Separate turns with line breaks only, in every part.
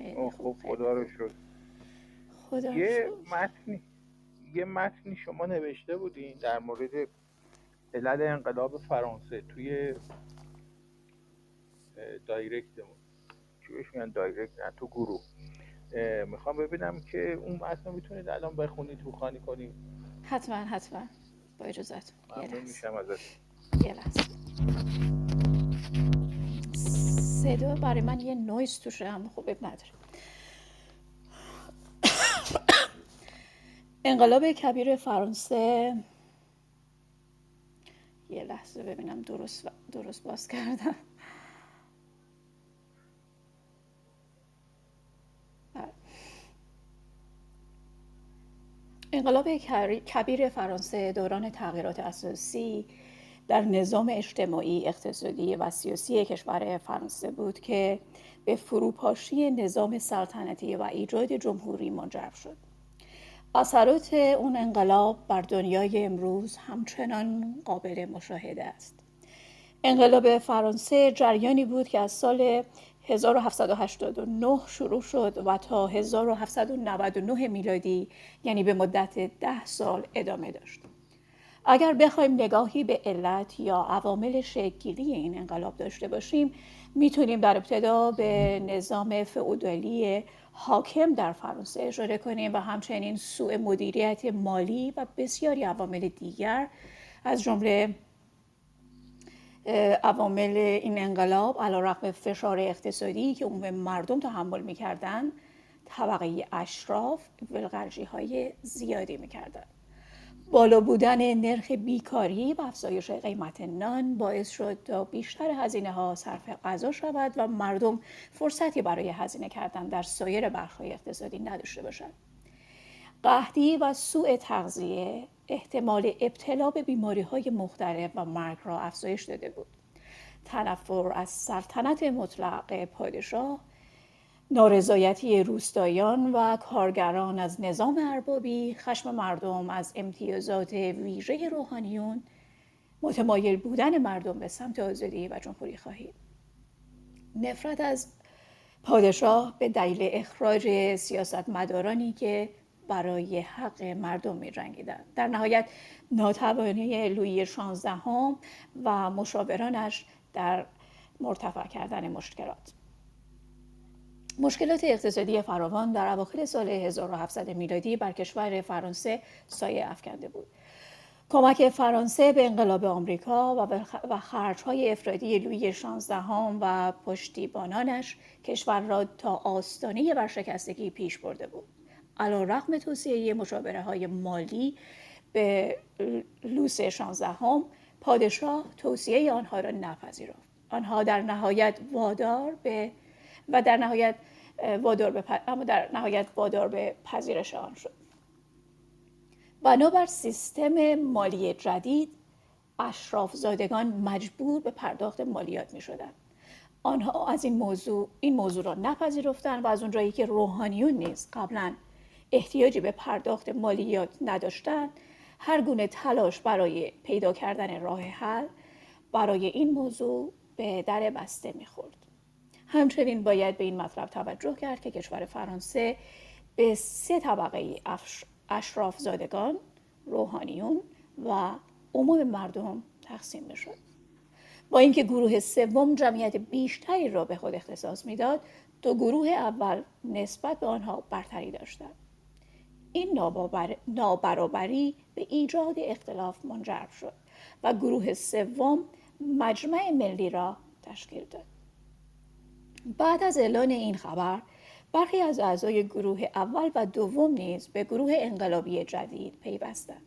خیلی خوب
خدا رو شد
خدا
یه متنی یه متنی شما نوشته بودین در مورد علل انقلاب فرانسه توی دایرکتمون چی بهش میگن دایرکت؟ نه تو گروه. می‌خوام ببینم که اون متن می‌تونید الان بخونید تو خانی کنید.
حتما حتما. با اجازت
ممنون میشم ازت.
یه لحظه. صدا برای من یه نویز توشه هم خوب نداره انقلاب کبیر فرانسه. یه لحظه ببینم درست درست باز کردم. بله. انقلاب کبیر فرانسه دوران تغییرات اساسی. در نظام اجتماعی اقتصادی و سیاسی کشور فرانسه بود که به فروپاشی نظام سلطنتی و ایجاد جمهوری منجر شد. اثرات اون انقلاب بر دنیای امروز همچنان قابل مشاهده است. انقلاب فرانسه جریانی بود که از سال 1789 شروع شد و تا 1799 میلادی یعنی به مدت ده سال ادامه داشت. اگر بخوایم نگاهی به علت یا عوامل شکلگیری این انقلاب داشته باشیم می‌تونیم در ابتدا به نظام فئودالی حاکم در فرانسه اشاره کنیم و همچنین سوء مدیریت مالی و بسیاری عوامل دیگر از جمله عوامل این انقلاب علا رقم فشار اقتصادی که عموم مردم تحمل می‌کردن طبقه اشراف ولغرجی های زیادی می‌کردن. بالا بودن نرخ بیکاری و افزایش قیمت نان باعث شد تا بیشتر هزینه ها صرف غذا شود و مردم فرصتی برای هزینه کردن در سایر بخش‌های اقتصادی نداشته باشند. قحطی و سوء تغذیه احتمال ابتلا به بیماری های مختلف و مرگ را افزایش داده بود. تنفر از سلطنت مطلق پادشاه نارضایتی روستایان و کارگران از نظام اربابی خشم مردم از امتیازات ویژه روحانیون متمایل بودن مردم به سمت آزادی و جمهوری خواهی نفرت از پادشاه به دلیل اخراج سیاستمدارانی که برای حق مردم می رنگیدن. در نهایت ناتوانی لویی شانزدهم و مشاورانش در مرتفع کردن مشکلات مشکلات اقتصادی فراوان در اواخر سال 1700 میلادی بر کشور فرانسه سایه افکنده بود. کمک فرانسه به انقلاب آمریکا و خرجهای افرادی لوی شانزدهم و پشتیبانانش کشور را تا آستانه ورشکستگی پیش برده بود. علا رقم توصیه مشابره های مالی به لوس شانزدهم پادشاه توصیه آنها را نپذیرفت. آنها در نهایت وادار به و در نهایت وادار به اما در نهایت وادار به پذیرش آن شد بنابر سیستم مالی جدید اشراف زادگان مجبور به پرداخت مالیات می شدن. آنها از این موضوع این موضوع را نپذیرفتند و از اونجایی که روحانیون نیز قبلا احتیاجی به پرداخت مالیات نداشتند هر گونه تلاش برای پیدا کردن راه حل برای این موضوع به در بسته می‌خورد همچنین باید به این مطلب توجه کرد که کشور فرانسه به سه طبقه اشراف زادگان، روحانیون و عموم مردم تقسیم می‌شد. با اینکه گروه سوم جمعیت بیشتری را به خود اختصاص می‌داد دو گروه اول نسبت به آنها برتری داشتند این نابرابری به ایجاد اختلاف منجر شد و گروه سوم مجمع ملی را تشکیل داد بعد از اعلان این خبر برخی از اعضای گروه اول و دوم نیز به گروه انقلابی جدید پیوستند.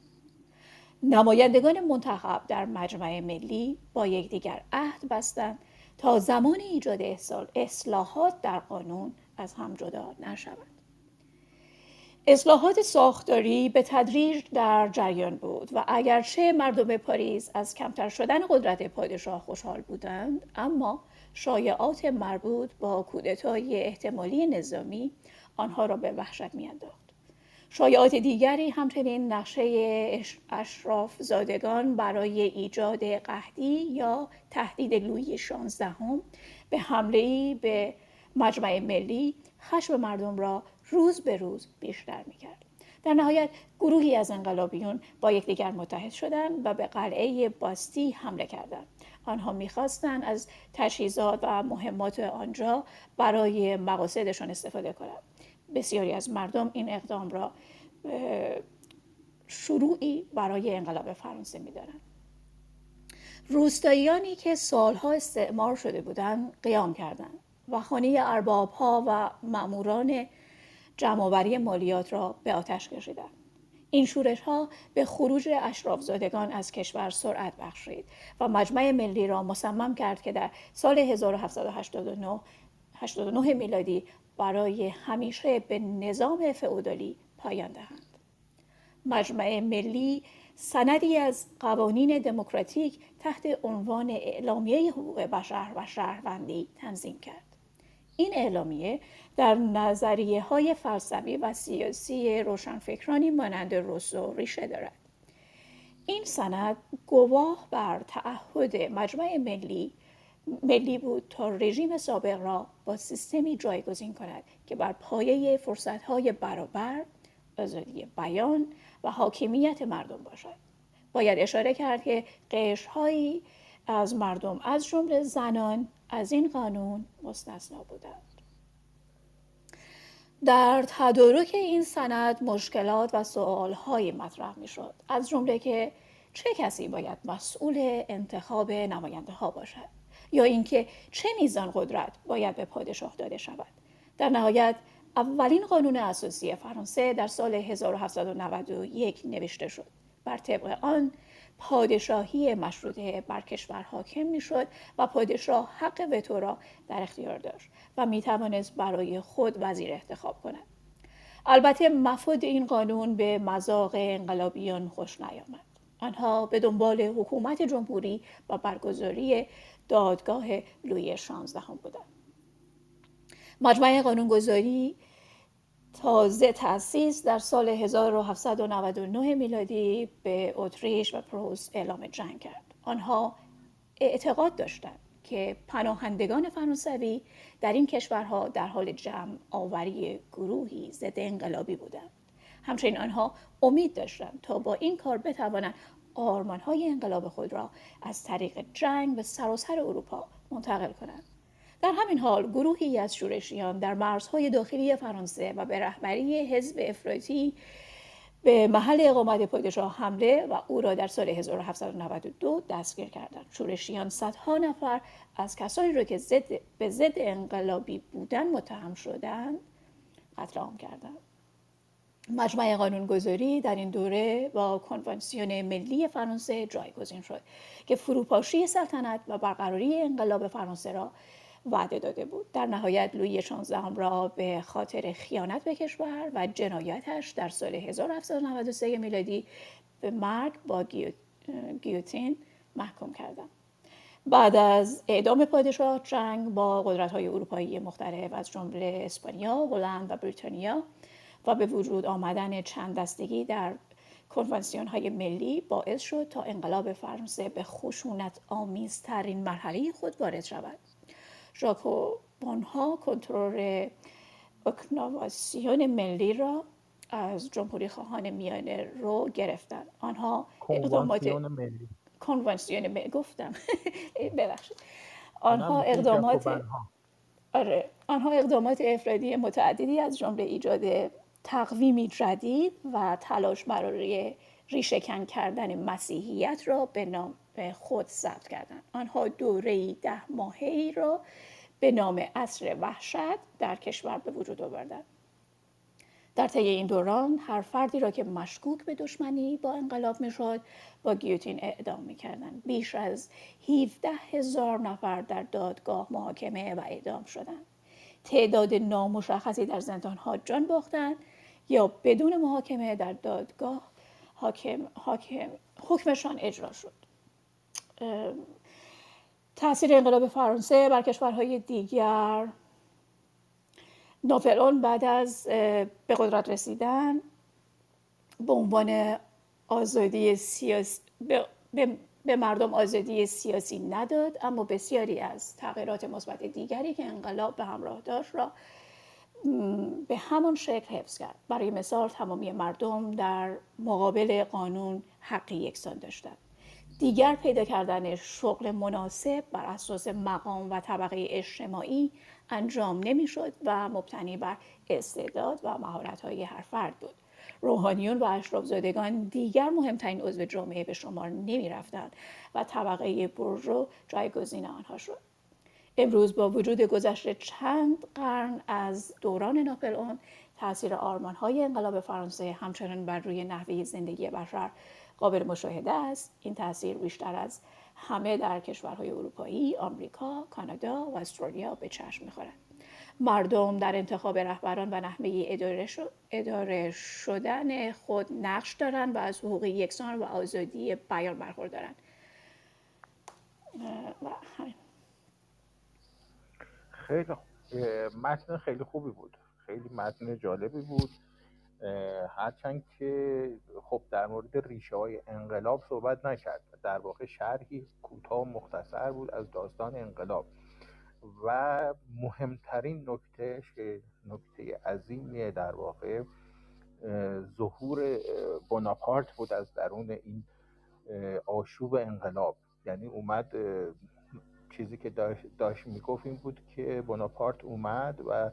نمایندگان منتخب در مجمع ملی با یکدیگر عهد بستند تا زمان ایجاد اصلاحات در قانون از هم جدا نشوند اصلاحات ساختاری به تدریج در جریان بود و اگرچه مردم پاریس از کمتر شدن قدرت پادشاه خوشحال بودند اما شایعات مربوط با کودتای احتمالی نظامی آنها را به وحشت میانداخت. شایعات دیگری همچنین نقشه اشراف زادگان برای ایجاد قهدی یا تهدید لوی شانزدهم به حمله به مجمع ملی خشم مردم را روز به روز بیشتر می‌کرد. در نهایت گروهی از انقلابیون با یکدیگر متحد شدند و به قلعه باستی حمله کردند. آنها می‌خواستند از تجهیزات و مهمات آنجا برای مقاصدشان استفاده کنند. بسیاری از مردم این اقدام را شروعی برای انقلاب فرانسه می‌دانند. روستاییانی که سالها استعمار شده بودند قیام کردند و خانه اربابها و ماموران جمعآوری مالیات را به آتش کشیدند. این شورش ها به خروج اشرافزادگان از کشور سرعت بخشید و مجمع ملی را مصمم کرد که در سال 1789 89 میلادی برای همیشه به نظام فئودالی پایان دهند. مجمع ملی سندی از قوانین دموکراتیک تحت عنوان اعلامیه حقوق بشر و شهروندی تنظیم کرد. این اعلامیه در نظریه های فلسفی و سیاسی روشنفکرانی مانند روسو ریشه دارد. این سند گواه بر تعهد مجمع ملی ملی بود تا رژیم سابق را با سیستمی جایگزین کند که بر پایه فرصتهای برابر آزادی بیان و حاکمیت مردم باشد باید اشاره کرد که قشرهایی از مردم از جمله زنان از این قانون مستثنا بودند در تدارک این سند مشکلات و سوالهایی مطرح می شد از جمله که چه کسی باید مسئول انتخاب نماینده ها باشد؟ یا اینکه چه میزان قدرت باید به پادشاه داده شود؟ در نهایت اولین قانون اساسی فرانسه در سال 1791 نوشته شد. بر طبق آن پادشاهی مشروطه بر کشور حاکم می‌شد و پادشاه حق وتو را در اختیار داشت و می توانست برای خود وزیر انتخاب کند. البته مفاد این قانون به مذاق انقلابیان خوش نیامد. آنها به دنبال حکومت جمهوری و برگزاری دادگاه لوی شانزدهم بودند. مجمع قانونگذاری تازه تأسیس در سال 1799 میلادی به اتریش و پروس اعلام جنگ کرد. آنها اعتقاد داشتند که پناهندگان فرانسوی در این کشورها در حال جمع آوری گروهی ضد انقلابی بودند. همچنین آنها امید داشتند تا با این کار بتوانند آرمانهای انقلاب خود را از طریق جنگ به سراسر اروپا منتقل کنند. در همین حال گروهی از شورشیان در مرزهای داخلی فرانسه و به رهبری حزب افراطی به محل اقامت پادشاه حمله و او را در سال 1792 دستگیر کردند. شورشیان صدها نفر از کسانی را که زد به ضد انقلابی بودن متهم شدند قتل عام کردند. مجمع قانونگذاری در این دوره با کنوانسیون ملی فرانسه جایگزین شد که فروپاشی سلطنت و برقراری انقلاب فرانسه را وعده داده بود در نهایت لویی شانزدهم را به خاطر خیانت به کشور و جنایتش در سال 1793 میلادی به مرگ با گیوتین محکوم کردند بعد از اعدام پادشاه جنگ با قدرت های اروپایی مختلف از جمله اسپانیا، هلند و بریتانیا و به وجود آمدن چند دستگی در کنوانسیون های ملی باعث شد تا انقلاب فرانسه به خشونت آمیزترین مرحله خود وارد شود. ژاکوبونها کنترل اکنواسیون ملی را از جمهوری خواهان میانه رو گرفتن. آنها اقدامات ملی. کنوانسیون ملی. گفتم. ببخشید. آنها اقدامات آره. آنها اقدامات افرادی متعددی از جمله ایجاد تقویمی جدید و تلاش برای ریشهکن کردن مسیحیت را به نام خود ثبت کردند آنها دوره ده ماهی را به نام اصر وحشت در کشور به وجود آوردند. در طی این دوران هر فردی را که مشکوک به دشمنی با انقلاب می‌شد با گیوتین اعدام می‌کردند. بیش از 17 هزار نفر در دادگاه محاکمه و اعدام شدند. تعداد نامشخصی در زندانها جان باختند یا بدون محاکمه در دادگاه حاکم, حاکم حکمشان اجرا شد. تاثیر انقلاب فرانسه بر کشورهای دیگر. ناپلئون بعد از به قدرت رسیدن به عنوان آزادی سیاسی به, به مردم آزادی سیاسی نداد اما بسیاری از تغییرات مثبت دیگری که انقلاب به همراه داشت را به همون شکل حفظ کرد. برای مثال تمامی مردم در مقابل قانون حقی یکسان داشتند. دیگر پیدا کردن شغل مناسب بر اساس مقام و طبقه اجتماعی انجام نمی‌شد و مبتنی بر استعداد و مهارت های هر فرد بود. روحانیون و اشرافزادگان دیگر مهمترین عضو جامعه به شمار نمی رفتند و طبقه برجو جایگزین آنها شد. امروز با وجود گذشته چند قرن از دوران ناپل تاثیر آرمان های انقلاب فرانسه همچنان بر روی نحوه زندگی بشر قابل مشاهده است. این تاثیر بیشتر از همه در کشورهای اروپایی آمریکا کانادا و استرالیا به چشم می‌خورد. مردم در انتخاب رهبران و نحوه اداره, شدن خود نقش دارند و از حقوق یکسان و آزادی بیان برخوردارند
خیلی متن خیلی خوبی بود. خیلی متن جالبی بود. هرچند که خب در مورد ریشه های انقلاب صحبت نکرد. در واقع شرحی کوتاه مختصر بود از داستان انقلاب. و مهمترین نکتهش که نکته عظیمی در واقع ظهور بناپارت بود از درون این آشوب انقلاب. یعنی اومد چیزی که داشت, داشت می‌گفت این بود که بناپارت اومد و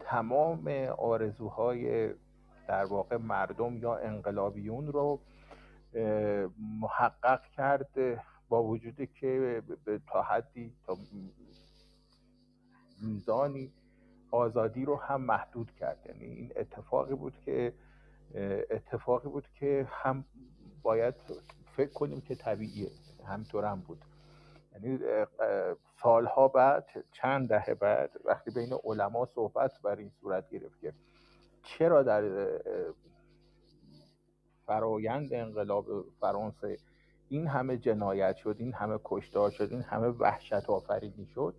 تمام آرزوهای در واقع مردم یا انقلابیون رو محقق کرد با وجودی که تا حدی تا میزانی آزادی رو هم محدود کرد. یعنی این اتفاقی بود که اتفاقی بود که هم باید فکر کنیم که طبیعیه. همینطور هم بود. یعنی سالها بعد چند دهه بعد وقتی بین علما صحبت بر این صورت گرفت که چرا در فرایند انقلاب فرانسه این همه جنایت شد این همه کشتار شد این همه وحشت آفرینی شد؟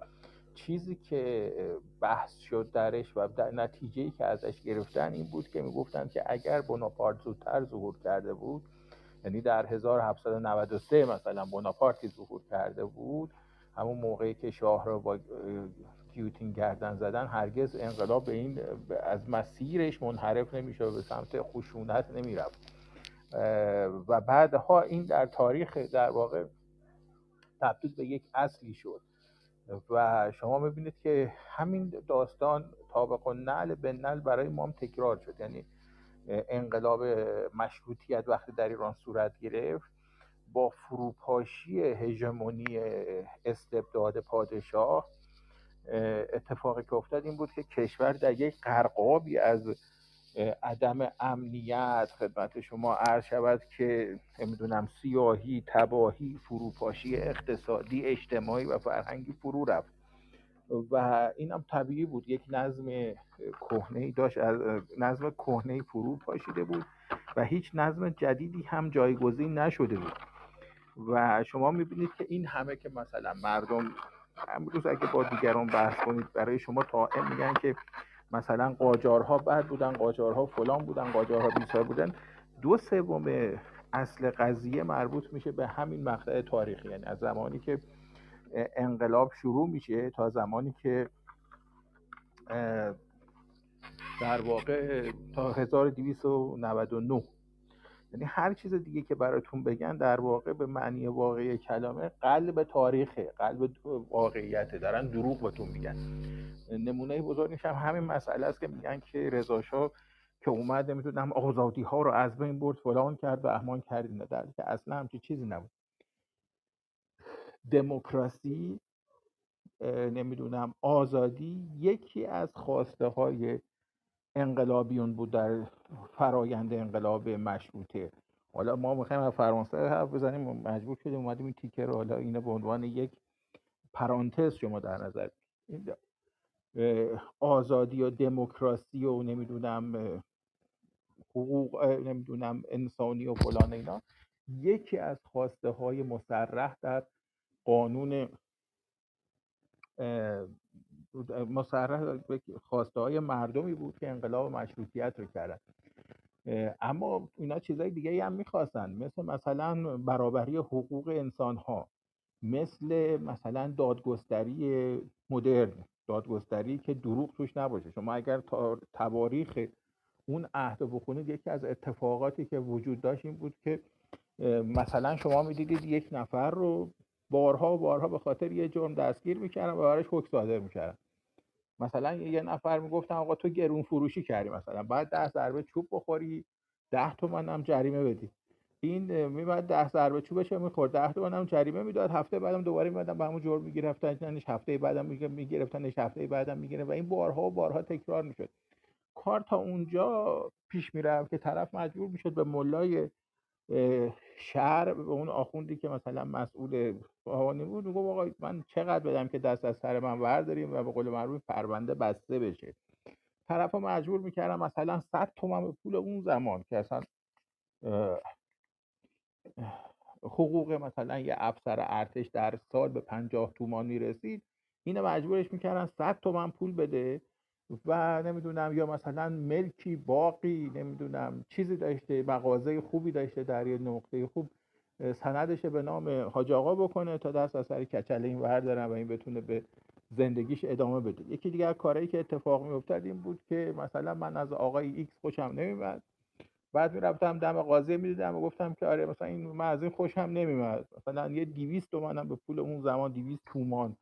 چیزی که بحث شد درش و در نتیجه که ازش گرفتن این بود که می‌گفتن که اگر بناپارت زودتر ظهور کرده بود یعنی در 1793 مثلا بناپارتی ظهور کرده بود همون موقعی که شاه را با گیوتین گردن زدن هرگز انقلاب به این از مسیرش منحرف نمیشه به سمت خشونت نمی‌رفت. و بعدها این در تاریخ در واقع تبدیل به یک اصلی شد. و شما می‌بینید که همین داستان طابق و نل به نل برای ما هم تکرار شد. یعنی انقلاب مشروطیت وقتی در ایران صورت گرفت با فروپاشی هژمونی استبداد پادشاه اتفاقی که افتاد این بود که کشور در یک قرقابی از عدم امنیت خدمت شما عرض شود که نمی‌دونم سیاهی تباهی فروپاشی اقتصادی اجتماعی و فرهنگی فرو رفت. و این هم طبیعی بود. یک نظم کهنه داشت از نظم کهنه فرو پاشیده بود و هیچ نظم جدیدی هم جایگزین نشده بود. و شما می‌بینید که این همه که مثلا مردم امروز اگه با دیگران بحث کنید برای شما تا میگن که مثلا قاجارها بد بودن قاجارها فلان بودن قاجارها بیسار بودن. دو سوم اصل قضیه مربوط میشه به همین مقطع تاریخی یعنی از زمانی که انقلاب شروع میشه تا زمانی که در واقع تا 1299 یعنی هر چیز دیگه که براتون بگن در واقع به معنی واقعی کلمه قلب تاریخه قلب واقعیته. دارن دروغ بهتون میگن. نمونه بزرگش هم همین مسئله است که میگن که رضا که اومد نمی‌تونم آزادی ها رو از بین برد فلان کرد و احمان کرد در که اصلا همچی چیزی نبود. دموکراسی نمی‌دونم آزادی یکی از خواسته های انقلابیون بود در فرایند انقلاب مشروطه. حالا ما می‌خوایم از فرانسه حرف بزنیم مجبور شدیم اومدیم این تیکر حالا اینه به عنوان یک پرانتز شما در نظر آزادی و دموکراسی و نمی‌دونم حقوق نمی‌دونم انسانی و فلان اینا یکی از خواسته های مسرح در قانون مسرح خواسته های مردمی بود که انقلاب مشروطیت رو کردن. اما اینا چیزای دیگه هم می‌خواستن. مثل مثلا برابری حقوق انسان ها مثل مثلا دادگستری مدرن. دادگستری که دروغ توش نباشه. شما اگر تواریخ اون عهد بخونید یکی از اتفاقاتی که وجود داشت این بود که مثلا شما می‌دیدید یک نفر رو بارها و بارها به خاطر یه جرم دستگیر می‌کردن و براش حکم صادر می‌کردن. مثلا یه نفر می‌گفتن آقا تو گرون فروشی کردی مثلا بعد ده ضربه چوب بخوری ده تومن هم جریمه بدی. این میمد ده ضربه چوبش می‌خورد. ده تومن هم جریمه می‌داد. هفته بعدم دوباره میمدن به همون جرم میگرفتنش هفته بعدم میگرفتنش هفته بعدم می‌گیره و این بارها و بارها تکرار می‌شد. کار تا اونجا پیش می‌رفت که طرف مجبور می‌شد به ملای شهر به اون آخوندی که مثلا مسئول روحانی بود می‌گفت آقا من چقدر بدم که دست از سر من ورداریم و به قول معروف پرونده بسته بشه. طرف مجبور می‌کردم مثلا 100 تومن پول اون زمان که اصلا حقوق مثلا یه افسر ارتش در سال به 50 تومان می‌رسید اینو مجبورش می‌کردن 100 تومن پول بده. و نمی‌دونم یا مثلا ملکی باقی نمی‌دونم چیزی داشته مغازه خوبی داشته در یه نقطه خوب سندش به نام حاج آقا بکنه تا دست از سر کچل این وردارن و این بتونه به زندگیش ادامه بده. یکی دیگر کارهایی که اتفاق میافتاد این بود که مثلا من از آقای X خوشم نمیاد بعد می‌رفتم دم قاضی می‌دیدم و گفتم که آره مثلا این من از این خوشم نمیاد مثلا یه 200 تومنم به پول اون زمان 200 تومان.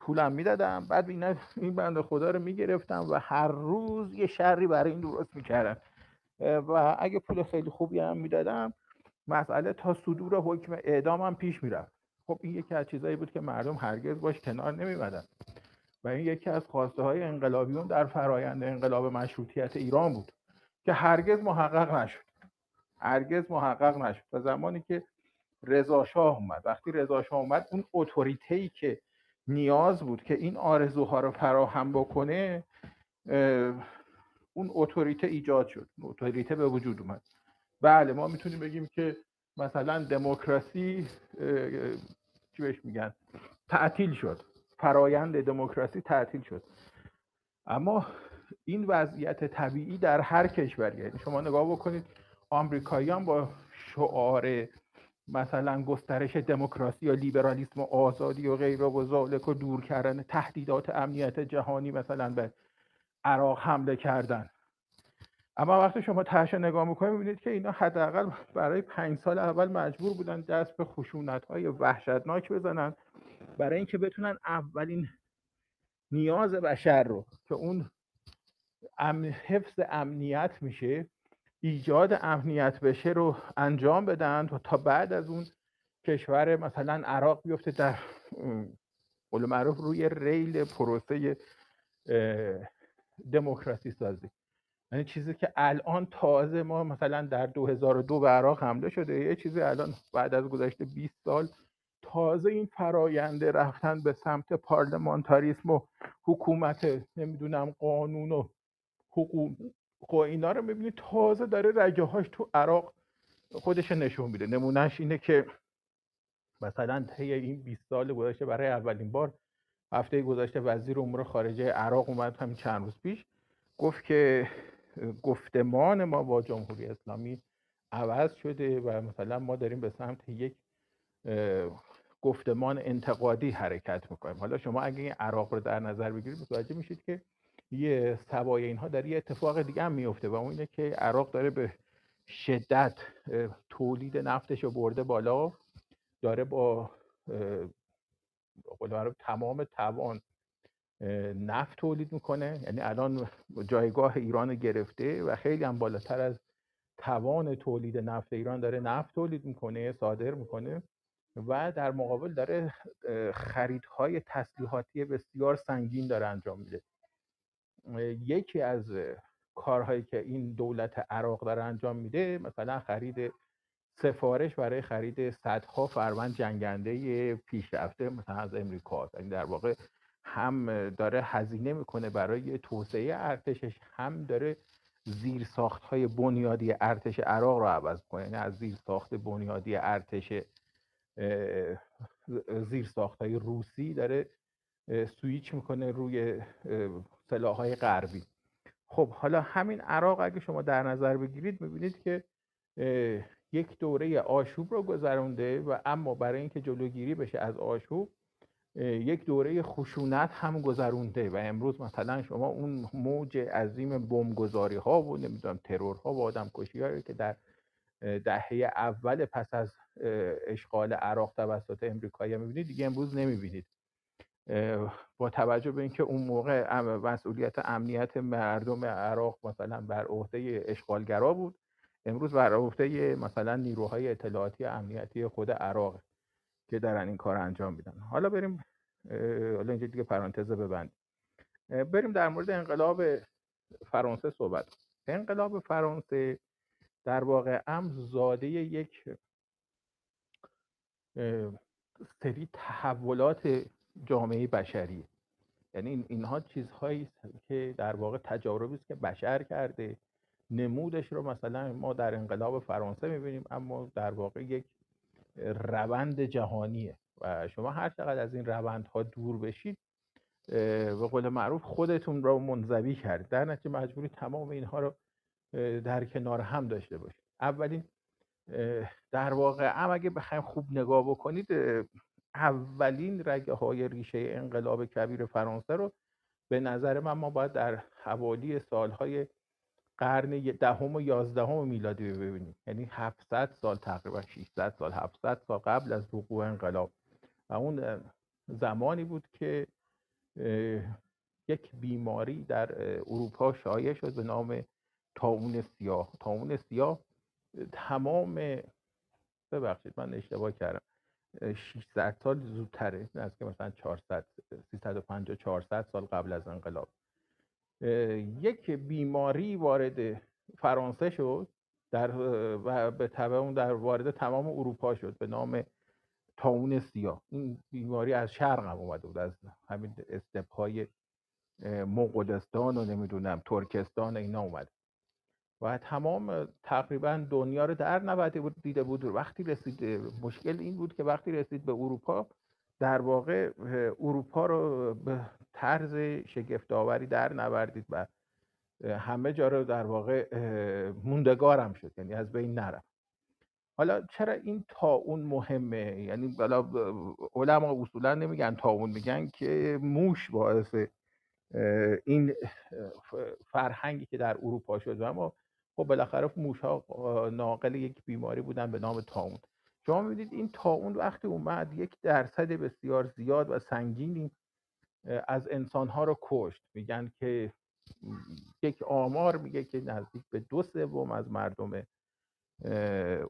پولم می‌دادم. بعد اینا این بنده خدا رو می‌گرفتم و هر روز یه شری برای این درست می‌کردم و اگه پول خیلی خوبی هم می‌دادم مسئله تا صدور حکم اعدامم پیش می‌رفت. خب این یکی از چیزایی بود که مردم هرگز باش کنار نمیمدن و این یکی از خواسته های انقلابیون در فرایند انقلاب مشروطیت ایران بود که هرگز محقق نشد. هرگز محقق نشد. تا زمانی که رضا شاه اومد. وقتی رضا شاه اومد اون اتوریته که نیاز بود که این آرزوها رو فراهم بکنه اون اتوریته ایجاد شد. اتوریته به وجود اومد. بله ما می‌تونیم بگیم که مثلا دموکراسی چی بهش میگن؟ تعطیل شد. فرایند دموکراسی تعطیل شد. اما این وضعیت طبیعی در هر کشوری یعنی شما نگاه بکنید آمریکاییان با شعار مثلا گسترش دموکراسی یا لیبرالیسم و آزادی و غیر و ذالک و دور کردن تهدیدات امنیت جهانی مثلا به عراق حمله کردن. اما وقتی شما تهش نگاه می‌کنید می‌بینید که اینا حداقل برای پنج سال اول مجبور بودن دست به خشونت های وحشتناک بزنن برای اینکه بتونن اولین نیاز بشر رو که اون حفظ امنیت میشه ایجاد امنیت بشه رو انجام بدن تا بعد از اون کشور مثلا عراق بیفته در قول معروف روی ریل پروسه دموکراسی سازی. یعنی چیزی که الان تازه ما مثلا در 2002 به عراق حمله شده یه چیزی الان بعد از گذشته 20 سال تازه این فراینده رفتن به سمت پارلمانتاریسم و حکومت نمی‌دونم قانون و حقوق خب اینا رو می‌بینید تازه داره رگه هاش تو عراق خودش نشون میده. نمونهش اینه که مثلا طی این 20 سال گذشته برای اولین بار هفته گذشته وزیر امور خارجه عراق اومد همین چند روز پیش. گفت که گفتمان ما با جمهوری اسلامی عوض شده و مثلا ما داریم به سمت یک گفتمان انتقادی حرکت می‌کنیم. حالا شما اگه این عراق رو در نظر بگیرید متوجه میشید که یه سوای اینها در یه اتفاق دیگه هم میفته و اون اینه که عراق داره به شدت تولید نفتش رو برده بالا. داره با تمام توان نفت تولید می‌کنه. یعنی الان جایگاه ایران گرفته و خیلی هم بالاتر از توان تولید نفت ایران داره نفت تولید می‌کنه صادر می‌کنه و در مقابل داره خریدهای تسلیحاتی بسیار سنگین داره انجام میده. یکی از کارهایی که این دولت عراق داره انجام میده مثلا خرید سفارش برای خرید صدها فروند جنگنده پیشرفته مثلا از امریکا یعنی در واقع هم داره هزینه می‌کنه برای توسعه ارتشش هم داره زیر ساخت های بنیادی ارتش عراق رو عوض کنه یعنی از زیر ساخت بنیادی ارتش زیر ساخت های روسی داره سویچ می‌کنه روی های غربی. خب حالا همین عراق اگه شما در نظر بگیرید می‌بینید که یک دوره آشوب رو گذرونده و اما برای اینکه جلوگیری بشه از آشوب یک دوره خشونت هم گذرونده و امروز مثلا شما اون موج عظیم بمبگذاری ها و نمی‌دونم ترور ها و آدم کشی که در دهه اول پس از اشغال عراق توسط امریکایی می‌بینید دیگه امروز نمی‌بینید. با توجه به اینکه اون موقع مسئولیت امنیت مردم عراق مثلا بر عهده اشغالگرا بود امروز بر عهده مثلا نیروهای اطلاعاتی امنیتی خود عراق که دارن این کار انجام میدن. حالا بریم حالا اینجا دیگه پرانتز ببند بریم در مورد انقلاب فرانسه صحبت انقلاب فرانسه در واقع ام زاده یک سری تحولات جامعه بشری یعنی اینها چیزهایی که در واقع تجاربی است که بشر کرده. نمودش رو مثلا ما در انقلاب فرانسه می‌بینیم اما در واقع یک روند جهانیه و شما هر چقدر از این روندها دور بشید به قول معروف خودتون رو منزوی کرد در نتیجه مجبوری تمام اینها رو در کنار هم داشته باشید. اولین در واقع هم اگه بخوایم خوب نگاه بکنید اولین رگه های ریشه انقلاب کبیر فرانسه رو به نظر من ما باید در حوالی سالهای قرن دهم و یازدهم میلادی ببینیم. یعنی 700 سال تقریبا 600 سال 700 سال قبل از وقوع انقلاب. و اون زمانی بود که یک بیماری در اروپا شایع شد به نام تاون سیاه. تاون سیاه تمام ببخشید من اشتباه کردم. 600 سال زودتره از که مثلا 400 350 400 سال قبل از انقلاب. یک بیماری وارد فرانسه شد در و به تبع اون در وارد تمام اروپا شد به نام تاون سیاه. این بیماری از شرق هم اومده بود از همین استپهای مغولستان و نمی‌دونم ترکستان اینا اومده. و تمام تقریبا دنیا رو در نوده بود دیده بود. وقتی رسید مشکل این بود که وقتی رسید به اروپا در واقع اروپا رو به طرز شگفتآوری در نوردید و همه جا رو در واقع موندگارم شد یعنی از بین نرفت. حالا چرا این تاون مهمه؟ یعنی حالا علما اصولا نمیگن تاون میگن که موش باعث این فرهنگی که در اروپا شد. اما خب بالاخره موش ها ناقل یک بیماری بودن به نام تاون شما می‌بینید این تاون وقتی اومد یک درصد بسیار زیاد و سنگینی از انسانها رو کشت. میگن که یک آمار میگه که نزدیک به دو سوم از مردم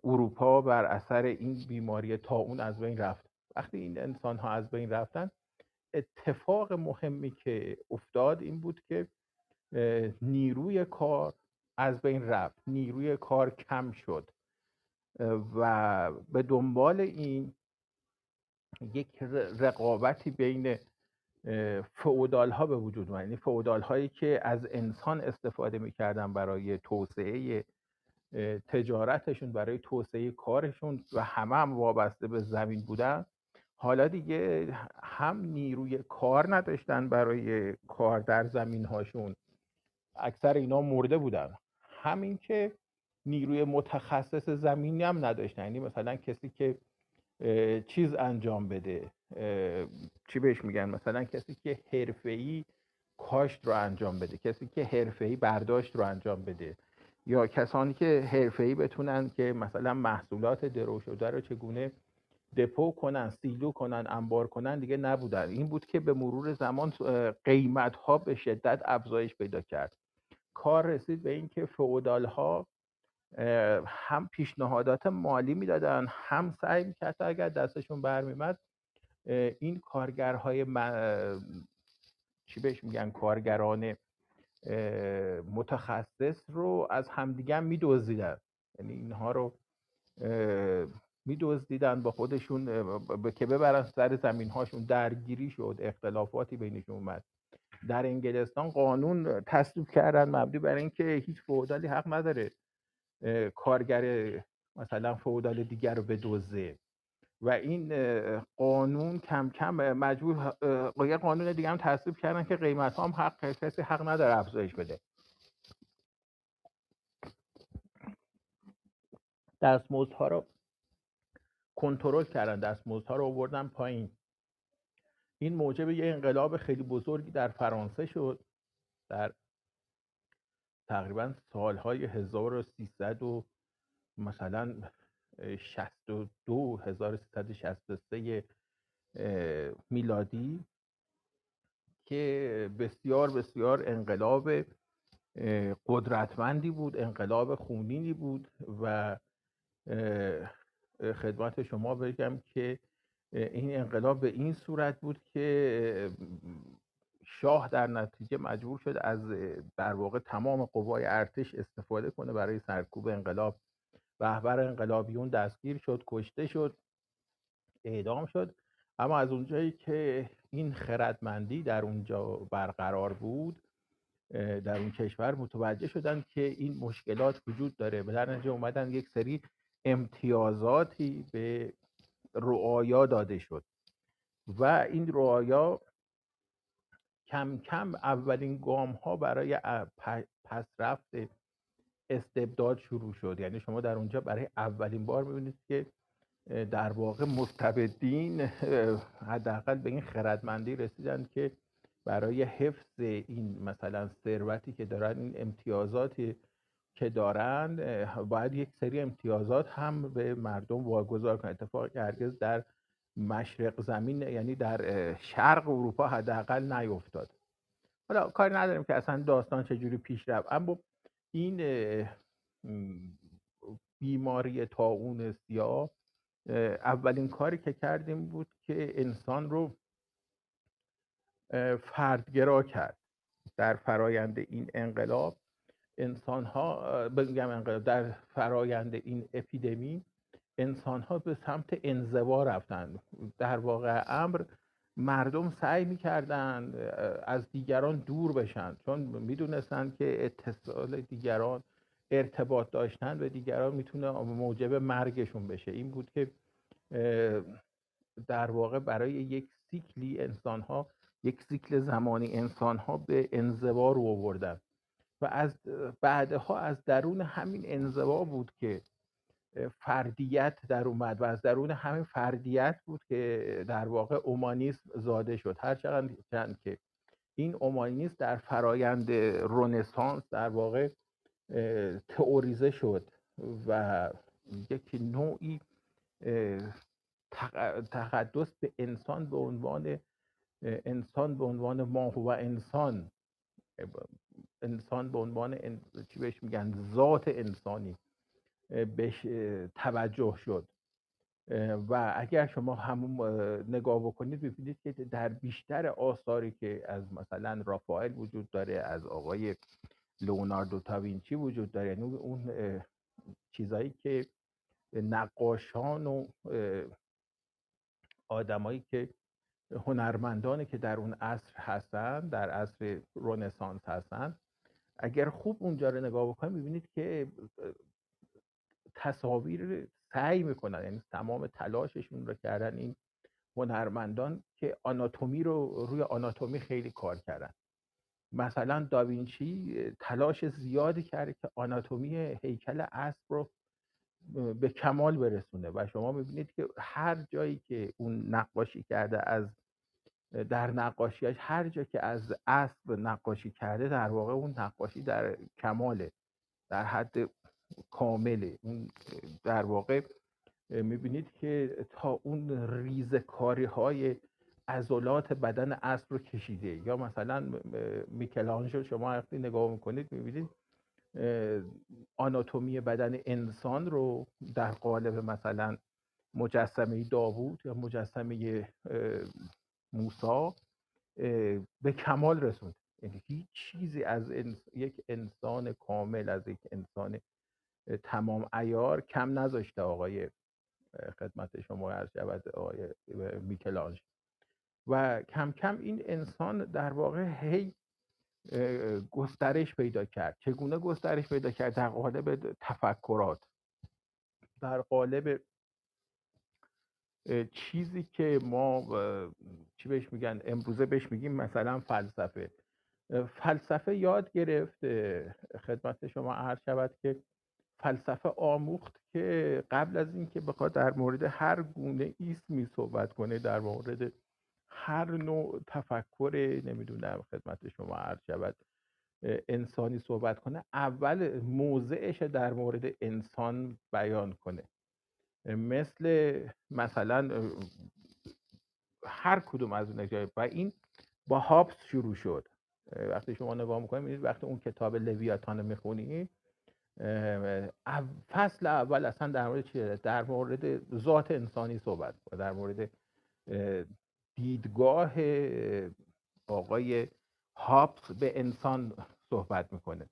اروپا بر اثر این بیماری تاون از بین رفت. وقتی این انسان ها از بین رفتن اتفاق مهمی که افتاد این بود که نیروی کار از بین رفت. نیروی کار کم شد. و به دنبال این یک رقابتی بین فعودال ها به وجود اومد. یعنی فعودال هایی که از انسان استفاده می‌کردن برای توسعه تجارتشون برای توسعه کارشون و همه هم وابسته به زمین بودن. حالا دیگه هم نیروی کار نداشتن برای کار در زمین هاشون اکثر اینا مرده بودن. همین که نیروی متخصص زمینی هم نداشتن. یعنی مثلا کسی که چیز انجام بده چی بهش میگن؟ مثلا کسی که حرفه‌ای کاشت رو انجام بده کسی که حرفه‌ای برداشت رو انجام بده. یا کسانی که حرفه‌ای بتونن که مثلا محصولات درو شده رو چگونه دپو کنن سیلو کنن انبار کنن دیگه نبودن. این بود که به مرور زمان قیمت ها به شدت افزایش پیدا کرد. کار رسید به اینکه فئودال ها هم پیشنهادات مالی می‌دادن هم سعی می‌کرد اگر دستشون برمیمد این کارگرهای چی بهش میگن کارگران متخصص رو از همدیگه میدزدیدن. یعنی اینها رو میدزدیدن با خودشون که ببرن سر زمین هاشون درگیری شد اختلافاتی بینشون اومد. در انگلستان قانون تصویب کردن مبدی بر اینکه هیچ فودالی حق نداره کارگر مثلا فودال دیگر رو بدوزه و این قانون کم کم مجبور یه قانون دیگه هم تصویب کردن که قیمت هم حق کسی حق نداره افزایش بده. دستمزدها رو کنترل کردن دستمزدها رو آوردن پایین. این موجب یه انقلاب خیلی بزرگی در فرانسه شد. در تقریبا سالهای 1300 و مثلا 62 1363 میلادی که بسیار بسیار انقلاب قدرتمندی بود انقلاب خونینی بود و خدمت شما بگم که این انقلاب به این صورت بود که شاه در نتیجه مجبور شد از در واقع تمام قوای ارتش استفاده کنه برای سرکوب انقلاب. رهبر انقلابیون دستگیر شد کشته شد اعدام شد. اما از اونجایی که این خردمندی در اونجا برقرار بود در اون کشور متوجه شدن که این مشکلات وجود داره. به در نتیجه اومدن یک سری امتیازاتی به رعایا داده شد و این رعایا کم کم اولین گام ها برای پسرفت استبداد شروع شد. یعنی شما در اونجا برای اولین بار می‌بینید که در واقع مستبدین حداقل به این خردمندی رسیدن که برای حفظ این مثلا ثروتی که دارن این امتیازاتی که دارند باید یک سری امتیازات هم به مردم واگذار کنند. اتفاقی که هرگز در مشرق زمین یعنی در شرق اروپا حداقل نیفتاد. حالا کاری نداریم که اصلا داستان چجوری پیش رفت. اما این بیماری تاون سیاه اولین کاری که کردیم بود که انسان رو فردگرا کرد در فرایند این انقلاب. انسان ها بگم در فرایند این اپیدمی انسان ها به سمت انزوا رفتن در واقع امر مردم سعی می‌کردن از دیگران دور بشن. چون می‌دونستند که اتصال دیگران ارتباط داشتن به دیگران می‌تونه موجب مرگشون بشه. این بود که در واقع برای یک سیکلی انسان ها یک سیکل زمانی انسان ها به انزوا رو آوردن. و از بعدها از درون همین انزوا بود که فردیت در اومد و از درون همین فردیت بود که در واقع اومانیسم زاده شد. هر چقدر که این اومانیسم در فرایند رونسانس در واقع تئوریزه شد و یک نوعی تقدس به انسان به عنوان انسان به عنوان ما و انسان انسان به عنوان چی بهش میگن؟ ذات انسانی بهش توجه شد. و اگر شما همون نگاه بکنید ببینید که در بیشتر آثاری که از مثلا رافائل وجود داره از آقای لئوناردو تاوینچی وجود داره یعنی اون چیزایی که نقاشان و آدمایی که هنرمندانی که در اون عصر هستن در عصر رونسانس هستن اگر خوب اونجا رو نگاه بکنید می‌بینید که تصاویر سعی می‌کنن یعنی تمام تلاششون رو کردن این هنرمندان که آناتومی رو روی آناتومی خیلی کار کردن. مثلا داوینچی تلاش زیادی کرده که آناتومی هیکل اسب رو به کمال برسونه. و شما می‌بینید که هر جایی که اون نقاشی کرده از در نقاشیش هر جا که از اسب نقاشی کرده در واقع اون نقاشی در کماله در حد کامله. اون در واقع می‌بینید که تا اون ریزکاری های عضلات بدن اسب رو کشیده. یا مثلا میکلانژو شما وقتی نگاه می‌کنید می‌بینید آناتومی بدن انسان رو در قالب مثلا مجسمه داوود یا مجسمه موسا به کمال رسوند. یعنی هیچ چیزی از یک انسان کامل از یک انسان تمام ایار کم نذاشته آقای خدمت شما عرض شود آقای میکلانج و کم کم این انسان در واقع هی گسترش پیدا کرد. چگونه گسترش پیدا کرد؟ در قالب تفکرات. در قالب چیزی که ما چی بهش میگن امروزه بهش میگیم مثلا فلسفه. فلسفه یاد گرفت خدمت شما عرض شود که فلسفه آموخت که قبل از اینکه بخواد در مورد هر گونه اسمی صحبت کنه در مورد هر نوع تفکر نمی‌دونم خدمت شما عرض شود انسانی صحبت کنه اول موضعش در مورد انسان بیان کنه. مثل مثلا هر کدوم از اون جای و این با هابس شروع شد. وقتی شما نگاه می‌کنید وقتی اون کتاب لویاتان می‌خونید فصل اول اصلا در مورد چیه در مورد ذات انسانی صحبت در مورد دیدگاه آقای هابس به انسان صحبت می‌کنه.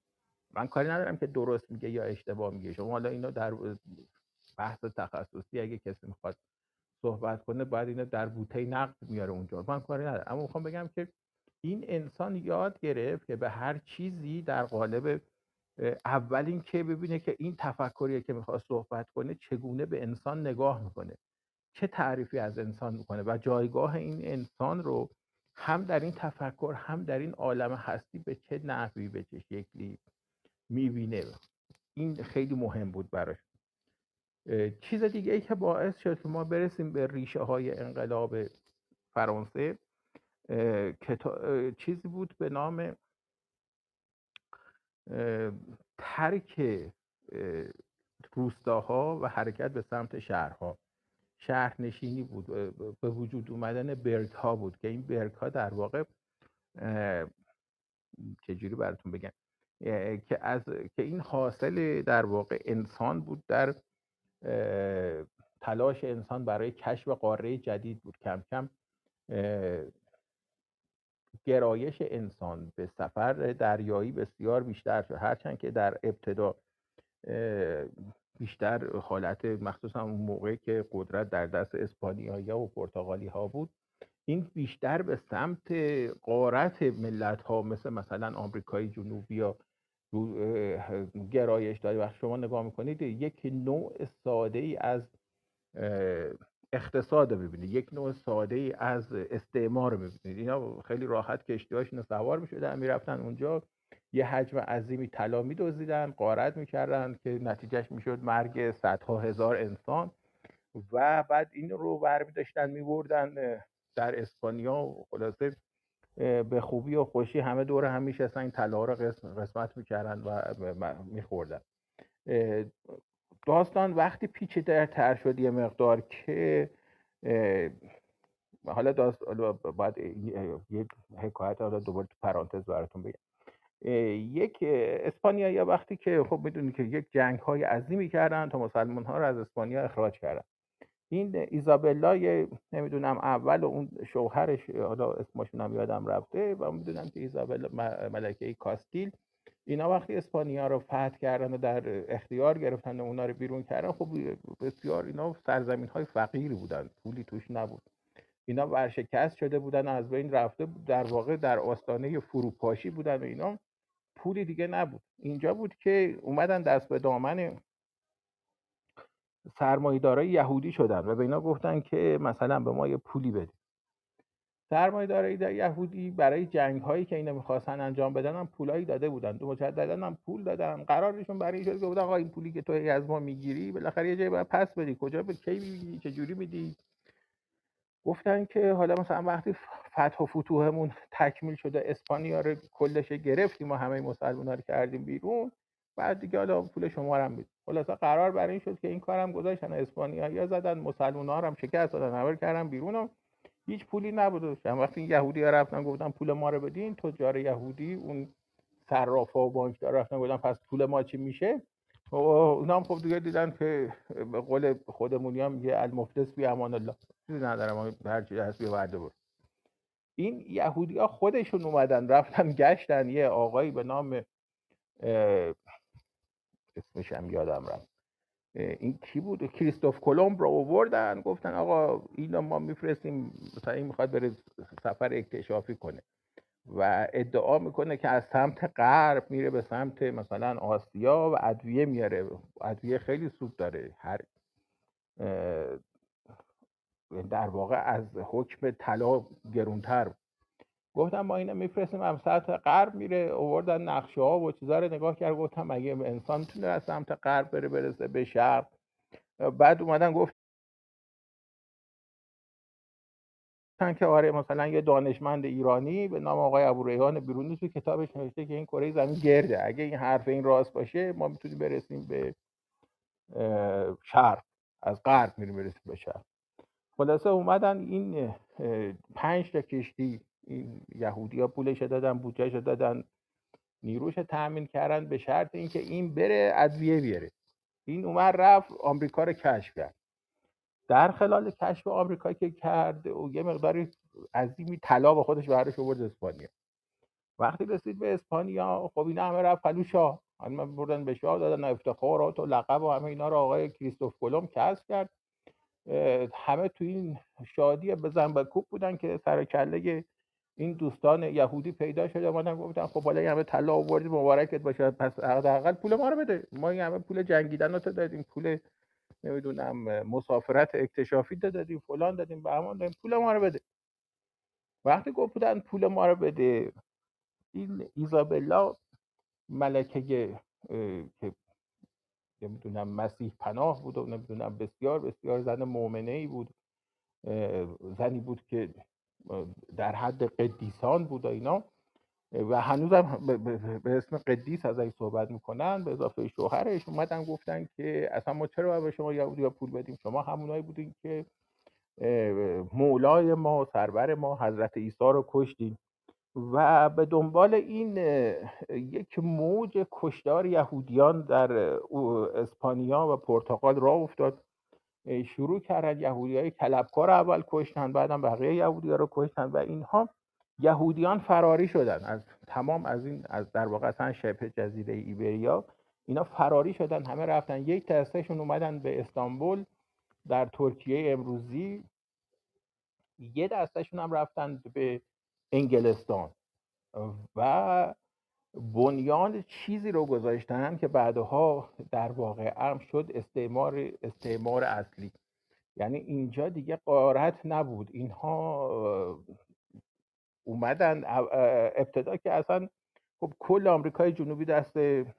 من کاری ندارم که درست میگه یا اشتباه میگه. شما حالا اینو در بحث تخصصی اگه کسی می‌خواد صحبت کنه باید اینو در بوته نقد میاره اونجا. من کاری ندارم. اما می‌خوام بگم که این انسان یاد گرفت که به هر چیزی در قالب اول اینکه ببینه که این تفکریه که می‌خواد صحبت کنه چگونه به انسان نگاه می‌کنه. چه تعریفی از انسان می‌کنه و جایگاه این انسان رو هم در این تفکر هم در این عالم هستی به چه نحوی به چه شکلی می‌بینه. این خیلی مهم بود براش. چیز دیگه ای که باعث شد ما برسیم به ریشه های انقلاب فرانسه چیزی بود به نام ترک روستاها و حرکت به سمت شهرها. شهرنشینی بود به وجود اومدن برگ ها بود که این برگ ها در واقع چجوری براتون بگم که از که این حاصل در واقع انسان بود در تلاش انسان برای کشف قاره جدید بود. کم کم گرایش انسان به سفر دریایی بسیار بیشتر شد. هرچند که در ابتدا بیشتر حالت مخصوصا اون موقع که قدرت در دست اسپانیایی و پرتغالی ها بود این بیشتر به سمت قارت ملت ها مثل مثلا آمریکای جنوبی یا گرایش داره وقتی شما نگاه می‌کنید یک نوع ساده ای از اقتصاد رو ببینید یک نوع ساده ای از استعمار رو ببینید اینا خیلی راحت کشتیهاشون سوار می‌شدن می‌رفتن اونجا یه حجم عظیمی طلا میدزدیدن قارت می‌کردن که نتیجهش می‌شد مرگ صدها هزار انسان. و بعد این رو برمی داشتن میبردن در اسپانیا. خلاصه به خوبی و خوشی همه دور هم میشستن. این طلا رو قسمت می‌کردن و میخوردن. داستان وقتی پیچیده تر شد یه مقدار که حالا داست باید یک حکایت حالا دوباره تو پرانتز براتون بگم. یک اسپانیا وقتی که خب می‌دونید که یک جنگ های عظیمی کردن تا مسلمان ها رو از اسپانیا اخراج کردن. این ایزابلا نمی‌دونم اول اون شوهرش حالا اسمشون هم یادم رفته و می‌دونم که ایزابلا ملکه کاستیل اینا وقتی اسپانیا رو فتح کردن و در اختیار گرفتن و اونا رو بیرون کردن خب بسیار اینا سرزمین های فقیری بودن پولی توش نبود. اینا ورشکست شده بودن و از بین رفته در واقع در آستانه فروپاشی بودن و اینا پولی دیگه نبود. اینجا بود که اومدن دست به دامن سرمایه‌دارای یهودی شدن و به اینا گفتن که مثلا به ما یه پولی بدید سرمایه‌دارای یهودی برای جنگ هایی که اینا می‌خواستن انجام بدن هم پولایی داده بودن. دو مجددا هم پول دادن. قرارشون برای این شد که آقا این پولی که تو از ما می‌گیری بالاخره یه جایی باید پس بدی. کجا به کی می‌گیری چه جوری میدی؟ گفتن که حالا مثلا وقتی فتح و فتوحمون تکمیل شده اسپانیا رو کلش گرفتیم و همه مسلمان رو کردیم بیرون بعد دیگه حالا پول شما رو هم خلاصا قرار بر این شد که این کارم گذاشتن اسپانیا یا زدن مسلمان ها هم شکست دادن همه کردن بیرون هیچ پولی نبود. وقتی یهودی ها رفتن گفتن پول ما رو بدین تجار یهودی اون صرافا و بانکدار رفتن گفتن پس پول ما چی میشه؟ اونا هم خب دیگه دیدن که به قول خودمونی هم یه المفتس بی امان الله. چیزی ندارم هر چیزی هست برده بود این یهودی ها خودشون اومدن رفتن گشتن. یه آقایی به نام اسمش هم یادم رفت. این کی بود؟ کریستوف کلمب رو آوردن. گفتن آقا اینا ما میفرستیم مثلا این می‌خواد بره سفر اکتشافی کنه. و ادعا می‌کنه که از سمت غرب میره به سمت مثلا آسیا و ادویه میاره. ادویه خیلی سود داره. هر در واقع از حکم طلا گرونتر گفتم ما اینو میفرستیم هم سمت غرب میره آوردن نقشه ها و چیزا رو نگاه کرد گفتم اگه انسان می‌تونه از سمت غرب بره برسه به شرق. بعد اومدن گفتن که آره مثلا یه دانشمند ایرانی به نام آقای ابو ریحان بیرونی تو کتابش نوشته که این کره زمین گرده اگه این حرف این راست باشه ما می‌تونیم برسیم به شرق. از غرب میریم برسیم به شرق. خلاصه اومدن این پنج تا کشتی این یهودی ها پولش دادن بودجهش دادن نیروش تأمین کردن به شرط اینکه این بره ادویه بیاره. این اومد رفت آمریکا رو کشف کرد. در خلال کشف آمریکا که کرد و یه مقداری عظیمی طلا به خودش برش آورد اسپانیا. وقتی رسید به اسپانیا خب این همه رفت پلو شاه. بردن به شاه دادن افتخارات و لقب و همه اینا رو آقای کریستوف کلم کسب کرد. همه تو این شادی بزن و کوب بودن که سر کله این دوستان یهودی پیدا شده اومدن گفتن خب حالا همه طلا آوردی مبارکت باشه. پس حداقل پول ما رو بده. ما این همه پول جنگیدن رو دادیم. پول نمی‌دونم مسافرت اکتشافی دادیم فلان دادیم به همان دادیم. پول ما رو بده. وقتی گفت بودن پول ما رو بده این ایزابلا ملکه که نمی‌دونم مسیح پناه بود و نمی‌دونم بسیار بسیار زن مؤمنه ای بود زنی بود که در حد قدیسان بود و اینا. و هنوزم به اسم قدیس از این صحبت می‌کنن به اضافه شوهرش. اومدن گفتن که اصلا ما چرا باید به شما یهودی پول بدیم؟ شما همونایی بودین که مولای ما سرور ما حضرت عیسی رو کشتیم و به دنبال این یک موج کشدار یهودیان در اسپانیا و پرتغال راه افتاد. شروع کردن یهودی های کلبکار اول کشتن بعدم بقیه یهودی ها رو کشتن و اینها یهودیان فراری شدن. از تمام از این از در واقع اصلا شبه جزیره ایبریا اینا فراری شدن همه رفتن. یک دستهشون اومدن به استانبول در ترکیه امروزی. یه دستشون هم رفتن به انگلستان. و بنیان چیزی رو گذاشتن که بعدها در واقع هم شد استعمار استعمار اصلی. یعنی اینجا دیگه قارت نبود. اینها اومدن ابتدا که اصلا خب کل آمریکای جنوبی دست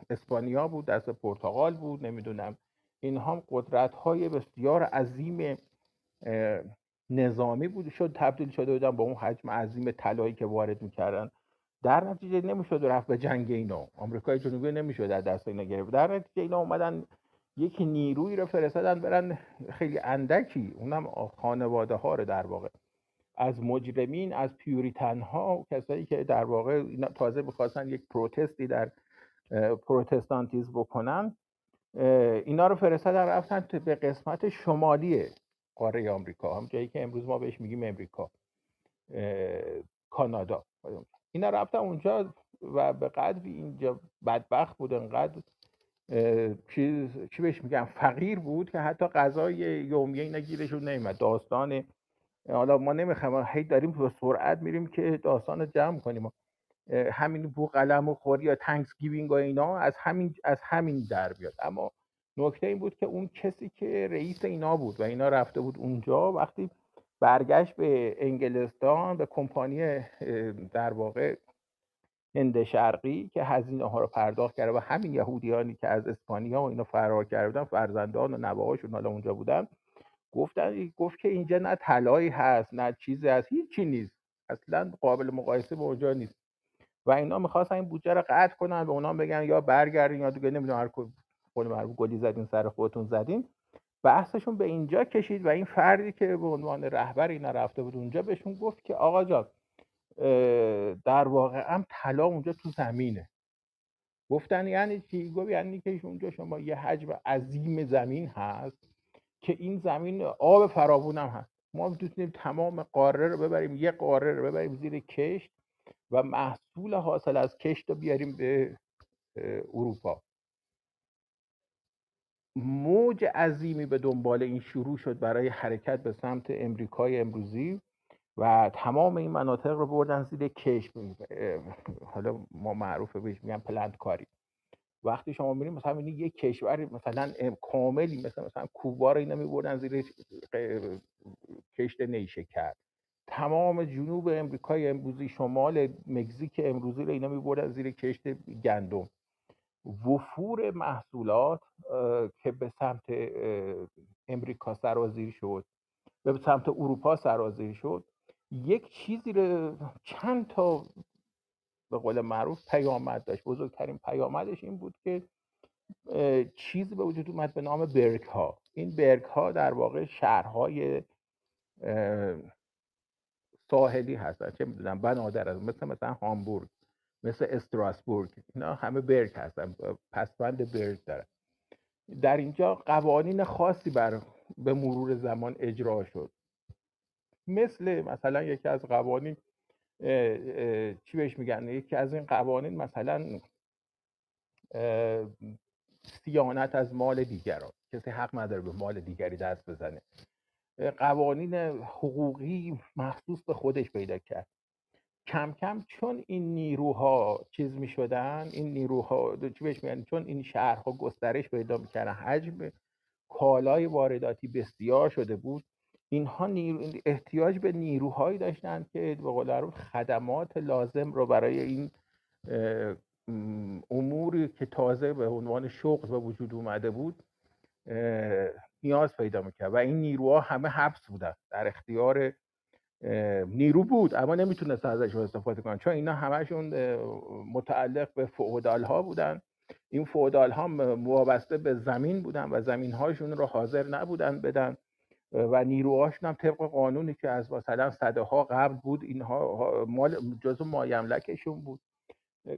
اسپانیا بود دست پرتغال بود نمی‌دونم. اینها هم قدرت های بسیار عظیم نظامی بود. شد تبدیل شده بودن با اون حجم عظیم طلایی که وارد می‌کردن. در نتیجه نمی‌شد رفت به جنگ اینا. آمریکای جنوبی نمی‌شد در دست اینا گرفت. در نتیجه اینا اومدن یک نیروی رو فرستادن برن خیلی اندکی. اونم خانواده ها رو در واقع. از مجرمین از پیوریتن ها کسایی که در واقع اینا تازه می‌خواستن یک پروتستی در پروتستانتیزم بکنن اینا رو فرستادن رفتن به قسمت شمالی قاره آمریکا. هم جایی که امروز ما بهش میگیم امریکا. کانادا. اینا رفتن اونجا و به قدری اینجا بدبخت بود انقدر چیز چی بهش میگم فقیر بود که حتی غذای یومیه اینا گیرشون داستان حالا ما نمی‌خوایم هی داریم به سرعت میریم که داستان جمع کنیم. همین بوقلمون خوری یا Thanksgiving و اینا از همین از همین در بیاد. اما نکته این بود که اون کسی که رئیس اینا بود و اینا رفته بود اونجا وقتی برگشت به انگلستان به کمپانی در واقع هند شرقی که هزینه ها رو پرداخت کرده و همین یهودیانی که از اسپانیا و اینا فرار کرده بودن فرزندان و نوه‌هاشون حالا اونجا بودن گفتن گفت که اینجا نه طلایی هست نه چیزی هست هیچی نیست اصلا قابل مقایسه با اونجا نیست. و اینا می‌خواستن این بودجه رو قطع کنن به اونا بگن یا برگردین یا دیگه نمی‌دونم هر معروف گلی زدین سر خودتون زدین. بحثشون به اینجا کشید و این فردی که به عنوان رهبر اینا رفته بود اونجا بهشون گفت که آقا جان در واقع هم طلا اونجا تو زمینه. گفتن یعنی چی؟ گفت یعنی که اونجا شما یه حجم عظیم زمین هست که این زمین آب فراوون هم هست. ما می‌تونیم تمام قاره رو ببریم یه قاره رو ببریم زیر کشت و محصول حاصل از کشت رو بیاریم به اروپا. موج عظیمی به دنبال این شروع شد برای حرکت به سمت امریکای امروزی و تمام این مناطق رو بردن زیر کش. حالا ما معروف بهش میگن پلنت کاری. وقتی شما میریم مثلا می‌بینید یک کشور مثلا کاملی مثلا مثلا کوبا رو اینا میبردن زیر کشت نیشکر. تمام جنوب امریکای امروزی شمال مکزیک امروزی رو اینا میبردن زیر کشت گندم. وفور محصولات که به سمت امریکا سرازیر شد به سمت اروپا سرازیر شد یک چیزی رو چند تا به قول معروف پیامد داشت. بزرگترین پیامدش این بود که چیزی به وجود اومد به نام برگ ها این برگ ها در واقع شهرهای ساحلی هستن. چه می‌دونم بنادر مثل مثلا هامبورگ. مثل استراسبورگ. اینا همه برگ هستن. پسوند برگ دارن. در اینجا قوانین خاصی بر به مرور زمان اجرا شد. مثل مثلا یکی از قوانین چی بهش میگن؟ یکی از این قوانین مثلا سیانت از مال دیگران. کسی حق نداره به مال دیگری دست بزنه. قوانین حقوقی مخصوص به خودش پیدا کرد. کم کم چون این نیروها چیز می شدن این نیروها چی بهش میگن؟ چون این شهرها گسترش پیدا می‌کردن حجم کالای وارداتی بسیار شده بود. اینها نیرو احتیاج به نیروهایی داشتند که به قول خدمات لازم رو برای این اموری که تازه به عنوان شغل به وجود اومده بود نیاز پیدا می‌کرد. و این نیروها همه حبس بودن در اختیار نیرو بود اما نمی‌تونست ازش استفاده کنن چون اینا همشون متعلق به فعودال ها بودن. این فعودال ها وابسته به زمین بودن و زمین هاشون رو حاضر نبودن بدن. و نیروهاشون هم طبق قانونی که از مثلا صده ها قبل بود اینها مال جزو مایملکشون بود.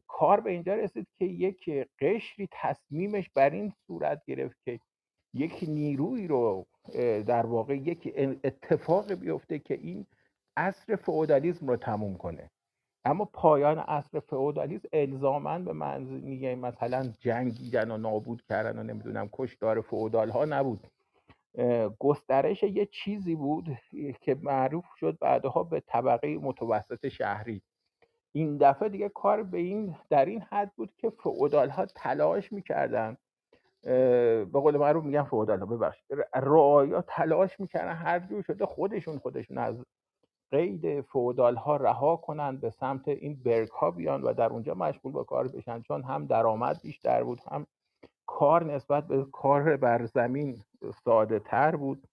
کار به اینجا رسید که یک قشری تصمیمش بر این صورت گرفت که یک نیروی رو در واقع یک اتفاق بیفته که این عصر فئودالیسم رو تموم کنه. اما پایان عصر فئودالیسم الزاما به معنی مثلا جنگیدن و نابود کردن و نمی‌دونم کشتار فئودال ها نبود گسترش یه چیزی بود که معروف شد بعدها به طبقه متوسط شهری. این دفعه دیگه کار به این در این حد بود که فعودال ها تلاش می‌کردن به قول معروف میگن فعودال ها ببخشید رعایا تلاش می‌کردن هر جور شده خودشون خودشون از قید فعودال ها رها کنن به سمت این برگ ها بیان و در اونجا مشغول به کار بشن. چون هم درآمد بیشتر بود هم کار نسبت به کار بر زمین ساده تر بود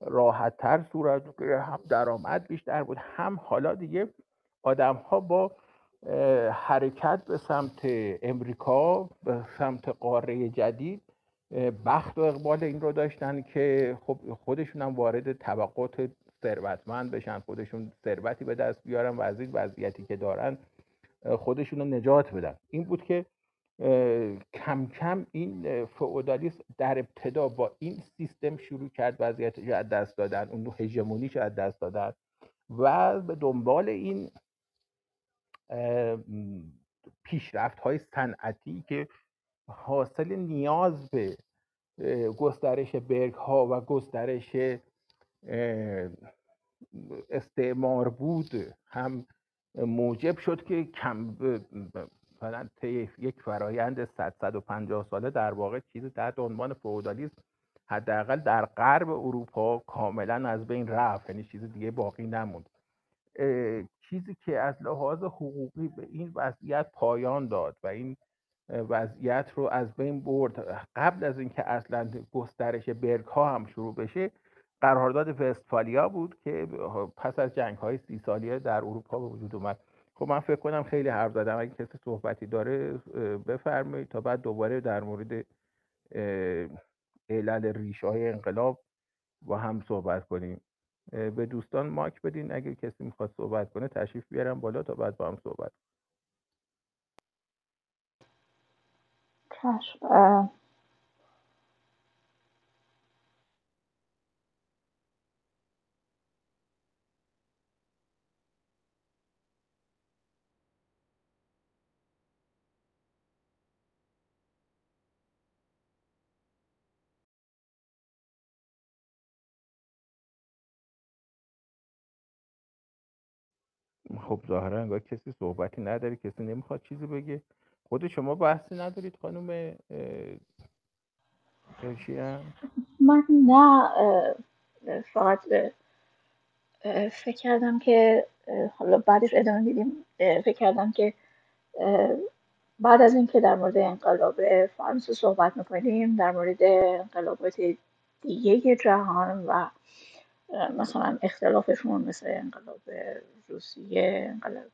راحت تر صورت هم درآمد بیشتر بود. هم حالا دیگه آدم ها با حرکت به سمت امریکا به سمت قاره جدید بخت و اقبال این رو داشتن که خب خودشون هم وارد طبقات ثروتمند بشن خودشون ثروتی به دست بیارن و از این وضعیتی که دارن خودشون رو نجات بدن. این بود که کم کم این فئودالیسم در ابتدا با این سیستم شروع کرد وضعیتش از دست دادن اون هژمونیش از دست دادن و به دنبال این پیشرفت های صنعتی که حاصل نیاز به گسترش برگ ها و گسترش استعمار بود هم موجب شد که کم مثلا یک فرایند 100 150 ساله در واقع چیزی تحت عنوان فئودالیسم حداقل در غرب اروپا کاملا از بین رفت یعنی چیز دیگه باقی نموند. چیزی که از لحاظ حقوقی به این وضعیت پایان داد و این وضعیت رو از بین برد قبل از اینکه اصلا گسترش برگ ها هم شروع بشه قرارداد وستفالیا بود که پس از جنگ های سی سالیه در اروپا به وجود اومد. خب من فکر کنم خیلی حرف زدم. اگه کسی صحبتی داره بفرمایید تا بعد دوباره در مورد علل ریشه های انقلاب با هم صحبت کنیم. به دوستان ماک بدین. اگه کسی می‌خواد صحبت کنه تشریف بیارم بالا تا بعد با هم صحبت
چشم.
خب ظاهرا انگار کسی صحبتی نداره کسی نمی‌خواد چیزی بگه. خود شما بحثی ندارید خانم
من نه فقط
فکر کردم که حالا بعدش ادامه میدیم. فکر کردم که بعد از اینکه در مورد انقلاب فرانسه صحبت می‌کنیم در مورد انقلابات دیگه جهان و مثلا اختلافشون مثل انقلاب روسیه انقلاب,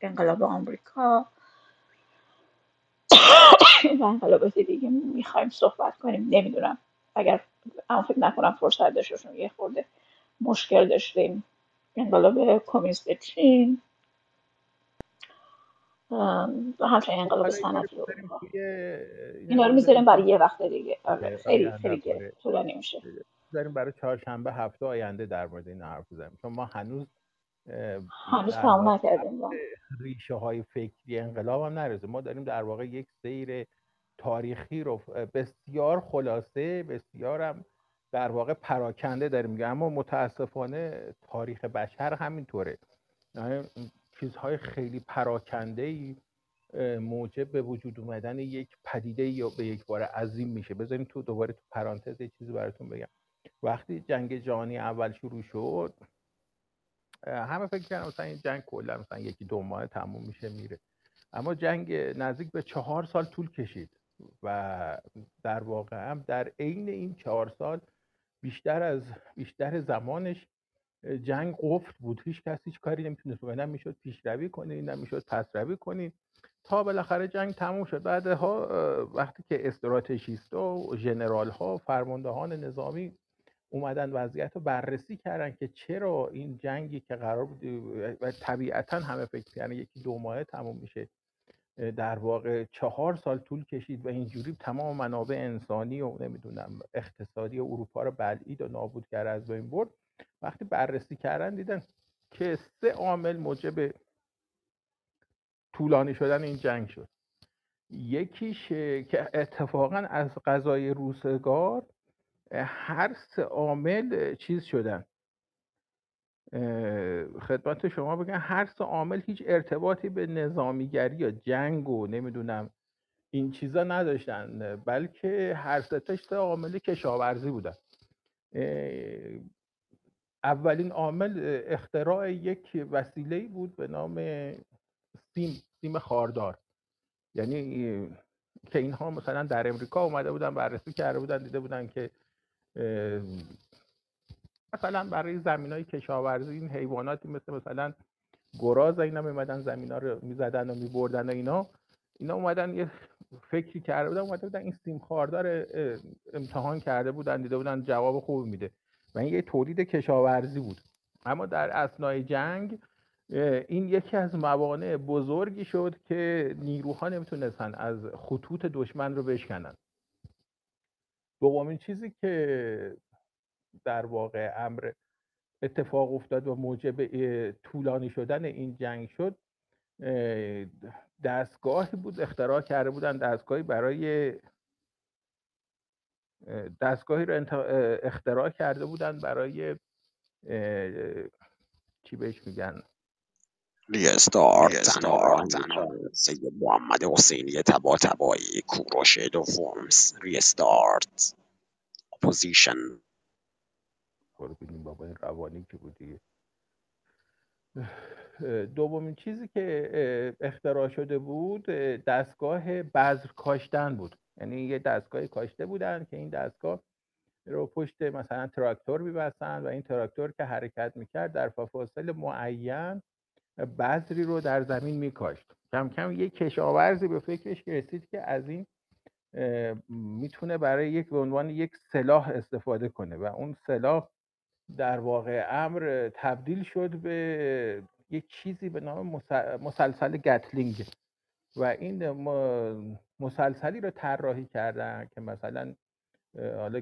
انقلاب آمریکا و انقلابات دیگه می‌خوایم صحبت کنیم نمی‌دونم. اگر اما فکر نکنم فرصت داشته یه خورده مشکل داشتیم. انقلاب کمیست چین. همچنین انقلاب صنعتی اروپا. اینا رو می‌ذاریم برای یه وقت دیگه. آره خیلی خیلی طولانی میشه.
داریم برای چهارشنبه هفته آینده در مورد این حرف بزنیم. چون ما هنوز
هنوز تمام نکردیم
ریشه های فکری انقلاب هم ما داریم در واقع یک سیر تاریخی رو بسیار خلاصه بسیارم در واقع پراکنده داریم. میگه اما متاسفانه تاریخ بشر همینطوره. چیزهای خیلی پراکنده ای موجب به وجود اومدن یک پدیده یا به یک بار عظیم میشه. بذاریم تو دوباره تو پرانتز یه چیزی براتون بگم. وقتی جنگ جهانی اول شروع شد همه فکر کردن مثلا این جنگ کلا مثلا یکی دو ماه تموم میشه میره. اما جنگ نزدیک به چهار سال طول کشید و در واقع هم در عین این چهار سال بیشتر از بیشتر زمانش جنگ قفل بود. هیچ کسی هیچ کاری نمی‌تونست بکنه. می‌شد پیشروی کنید نمی‌شد پسروی کنید تا بالاخره جنگ تموم شد. بعدها وقتی که استراتژیست و ژنرال ها فرماندهان نظامی اومدن وضعیت رو بررسی کردن که چرا این جنگی که قرار بود و طبیعتا همه فکر کردن یکی دو ماه تموم میشه. در واقع چهار سال طول کشید و اینجوری تمام منابع انسانی و نمی‌دونم اقتصادی اروپا رو بلعید و نابود کرد از بین برد. وقتی بررسی کردن دیدن که سه عامل موجب طولانی شدن این جنگ شد. یکیش که اتفاقا از غذای روزگار هر سه عامل چیز شدن. خدمت شما بگم هر سه عامل هیچ ارتباطی به نظامیگری یا جنگ و نمی‌دونم این چیزا نداشتن. بلکه هر سه عامل کشاورزی بودن. اولین عامل اختراع یک وسیله بود به نام سیم سیم خاردار. یعنی که اینها مثلا در امریکا اومده بودن بررسی کرده بودن دیده بودن که مثلا برای زمین های کشاورزی این حیواناتی مثل مثلا گراز اینا میمدن زمین ها رو می‌زدن و میبردن و اینا. اینا اومدن یه فکری کرده بودن اومده بودن این سیم خاردار امتحان کرده بودن دیده بودن جواب خوب میده. و این یه تولید کشاورزی بود. اما در اسنای جنگ این یکی از موانع بزرگی شد که نیروها نمی‌تونستن از خطوط دشمن رو بشکنن. دومین چیزی که در واقع امر اتفاق افتاد و موجب طولانی شدن این جنگ شد دستگاهی بود اختراع کرده بودن دستگاهی برای دستگاهی رو اختراع کرده بودن برای چی بهش میگن؟
Restart سید محمد حسینی طباطبایی کوروش دوم Restart opposition
برو ببینیم بابا این روانی که بود دیگه دومین چیزی که اختراع شده بود دستگاه بذر کاشتن بود. یعنی یه دستگاه کاشته بودن که این دستگاه رو پشت مثلا تراکتور میبستن و این تراکتور که حرکت می‌کرد در فاصله معین بذری رو در زمین میکاشت. کم کم یک کشاورزی به فکرش رسید که از این می‌تونه برای یک به عنوان یک سلاح استفاده کنه و اون سلاح در واقع امر تبدیل شد به یک چیزی به نام مسلسل گتلینگ. و این مسلسلی رو طراحی کردن که مثلا حالا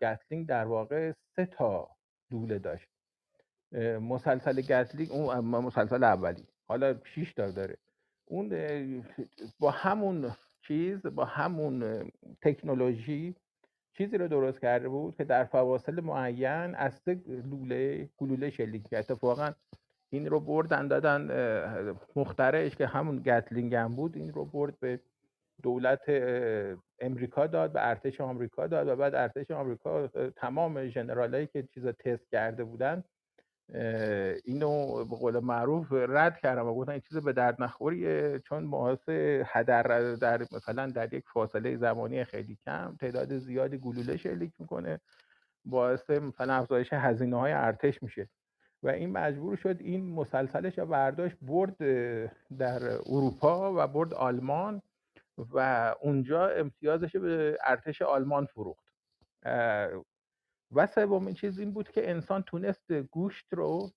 گتلینگ در واقع سه تا لوله داشت. مسلسل گتلینگ اون مسلسل اولی. حالا 6 تا داره. اون با همون چیز با همون تکنولوژی چیزی رو درست کرده بود که در فواصل معین از سه لوله گلوله شلیک کرد اتفاقا این رو بردن دادن مخترعش که همون گتلینگ هم بود این رو برد به دولت امریکا داد به ارتش آمریکا داد و بعد ارتش آمریکا تمام ژنرالایی که چیزا تست کرده بودن اینو به قول معروف رد کردم و گفتن این چیز به درد نخوریه چون باعث هدر در مثلا در یک فاصله زمانی خیلی کم تعداد زیادی گلوله شلیک می‌کنه باعث مثلا افزایش هزینه های ارتش میشه. و این مجبور شد این مسلسلش برداشت برد در اروپا و برد آلمان و اونجا امتیازش به ارتش آلمان فروخت. و سومین چیز این بود که انسان تونست گوشت رو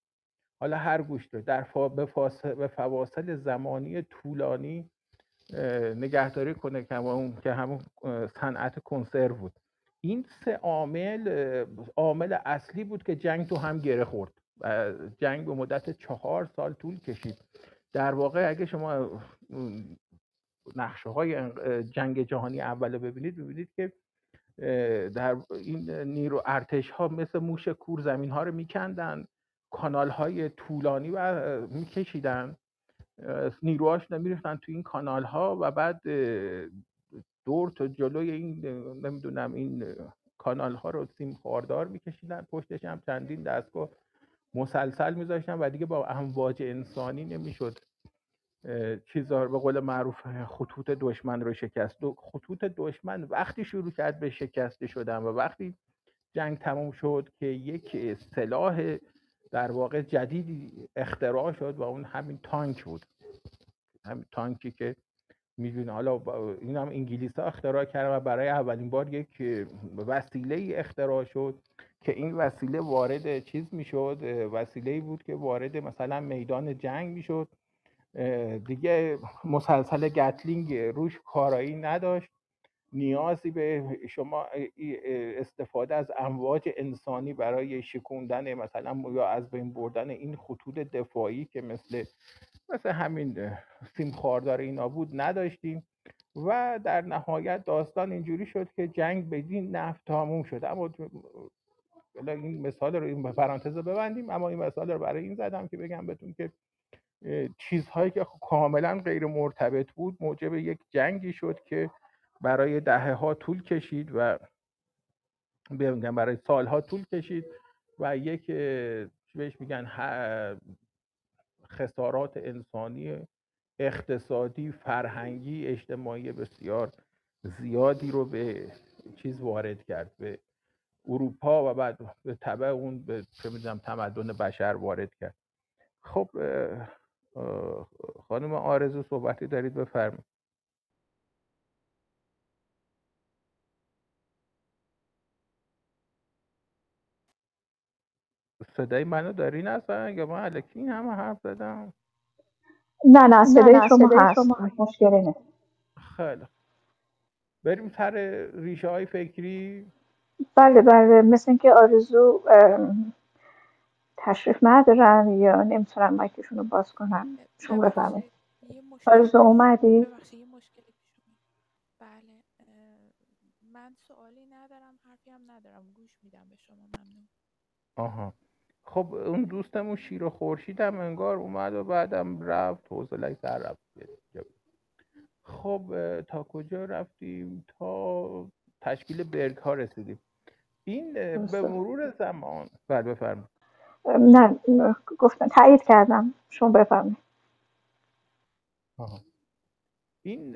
حالا هر گوشت رو در فا به, به فواصل زمانی طولانی نگهداری کنه که همون که همون صنعت کنسرو بود. این سه عامل عامل اصلی بود که جنگ تو هم گره خورد. و جنگ به مدت چهار سال طول کشید. در واقع اگه شما نقشه های جنگ جهانی اول ببینید ببینید که در این نیرو ارتش ها مثل موش کور زمین ها رو میکندن کانال های طولانی و میکشیدن. نیروهاش نمی‌رفتن تو این کانال ها و بعد دور تا جلوی این نمی‌دونم این کانال ها رو سیم خاردار میکشیدن. پشتش هم چندین دستگاه مسلسل میذاشتن و دیگه با امواج انسانی نمی‌شد. چیزا به قول معروف خطوط دشمن رو شکست. خطوط دشمن وقتی شروع کرد به شکسته شدن و وقتی جنگ تموم شد که یک سلاح در واقع جدیدی اختراع شد و اون همین تانک بود. همین تانکی که می‌دونه حالا این هم انگلیس ها اختراع کردن و برای اولین بار یک وسیله اختراع شد که این وسیله وارد چیز می‌شد وسیله بود که وارد مثلا میدان جنگ می‌شد. دیگه مسلسل گتلینگ روش کارایی نداشت. نیازی به شما استفاده از امواج انسانی برای شکوندن مثلا یا از بین بردن این خطوط دفاعی که مثل مثل همین سیم خاردار اینا بود نداشتیم. و در نهایت داستان اینجوری شد که جنگ بدین نفت تموم شد. اما این مثال رو این پرانتز ببندیم. اما این مثال رو برای این زدم که بگم بهتون که چیزهایی که کاملا غیر مرتبط بود موجب یک جنگی شد که برای دهه ها طول کشید و بگم برای سالها طول کشید و یک بهش میگن خسارات انسانی اقتصادی فرهنگی اجتماعی بسیار زیادی رو به چیز وارد کرد به اروپا و بعد به طبع اون به چه می‌دونم تمدن بشر وارد کرد. خب خانم آرزو صحبتی دارید بفرمایید. صدای منو دارین اصلا یا من علکی این همه حرف زدم؟
نه نه صدای شما هست. مشکلی نیست
خیلی. بریم سر ریشه های فکری؟
بله بله مثل اینکه آرزو تشریف ندارن یا نمی‌تونن مایکشون رو باز کنن؟ شما بفرمایید. آرزو اومدی؟
بله من سوالی ندارم حرفی هم ندارم. گوش میدم به شما ممنون.
آها. خب اون دوستمون شیر و خورشید هم انگار اومد و بعدم رفت حوصله سر رفت. خب تا کجا رفتیم؟ تا تشکیل برگ ها رسیدیم. این به مرور زمان. بله بفرمایید.
نه گفتم تایید کردم. شما بفرمایید.
این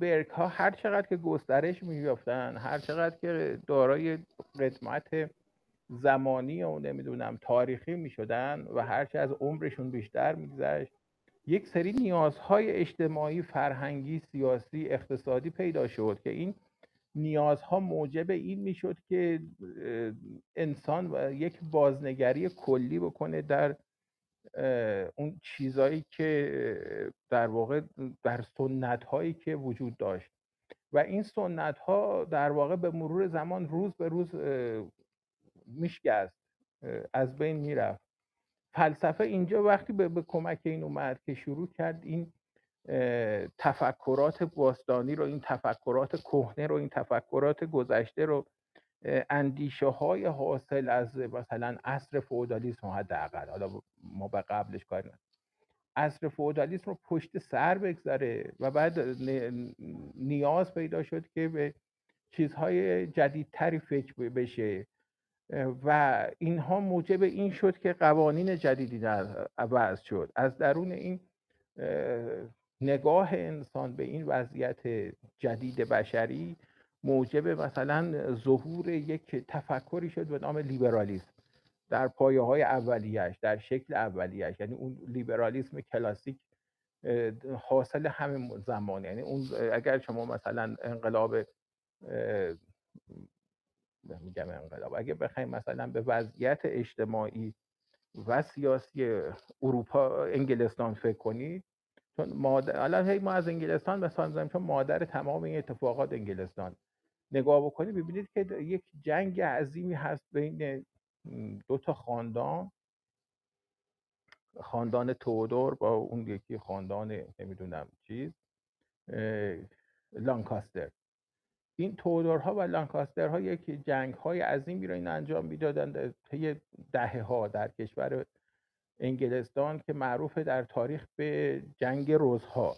برگ ها هر چقدر که گسترش میافتن هر چقدر که دارای قدمت زمانی و نمی‌دونم تاریخی می‌شدن و هرچه از عمرشون بیشتر میگذشت یک سری نیازهای اجتماعی فرهنگی سیاسی اقتصادی پیدا شد که این نیازها موجب این می‌شد که انسان یک بازنگری کلی بکنه در اون چیزایی که در واقع در سنت هایی که وجود داشت. و این سنت ها در واقع به مرور زمان روز به روز میشگست از بین می‌رفت. فلسفه اینجا وقتی به, به کمک این اومد که شروع کرد این تفکرات باستانی رو این تفکرات کهنه رو این تفکرات گذشته رو اندیشه های حاصل از مثلا عصر فودالیسم حداقل حالا ما به قبلش کار نداریم. عصر فودالیسم رو پشت سر بگذاره و بعد نیاز پیدا شد که به چیزهای جدیدتری فکر بشه. و اینها موجب این شد که قوانین جدیدی وضع شد. از درون این نگاه انسان به این وضعیت جدید بشری موجب مثلا ظهور یک تفکری شد به نام لیبرالیسم در پایه های اولیش در شکل اولیش یعنی اون لیبرالیسم کلاسیک حاصل همین زمان یعنی اون اگر شما مثلا انقلاب میگم انقلاب اگه بخوایم مثلا به وضعیت اجتماعی و سیاسی اروپا انگلستان فکر کنید چون مادر الان ما از انگلستان مثال می‌زنیم چون مادر تمام این اتفاقات انگلستان. نگاه بکنید ببینید که یک جنگ عظیمی هست بین دو تا خاندان. خاندان تودور با اون یکی خاندان نمی‌دونم چیز لانکاستر. این تودورها و لانکاسترها یک جنگ های عظیمی را این انجام می‌دادند طی دهه ها در کشور انگلستان که معروف در تاریخ به جنگ روزها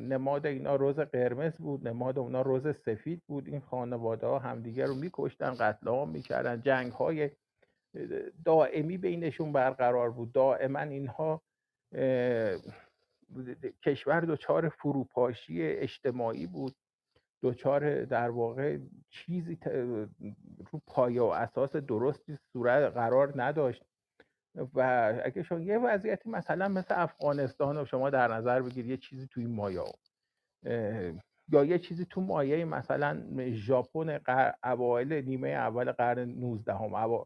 نماد اینا روز قرمز بود نماد اونا روز سفید بود. این خانواده ها همدیگه رو میکشتن قتل عام می‌کردن. جنگ های دائمی بینشون برقرار بود. دائما اینها کشور دچار فروپاشی اجتماعی بود. دچار در واقع چیزی رو پایه و اساس درستی صورت قرار نداشت. و اگه شما یه وضعیتی مثلا مثل افغانستان رو شما در نظر بگیرید یه چیزی توی مایا یا یه چیزی تو مایه مثلا ژاپن اوایل نیمه اول قرن 19 هم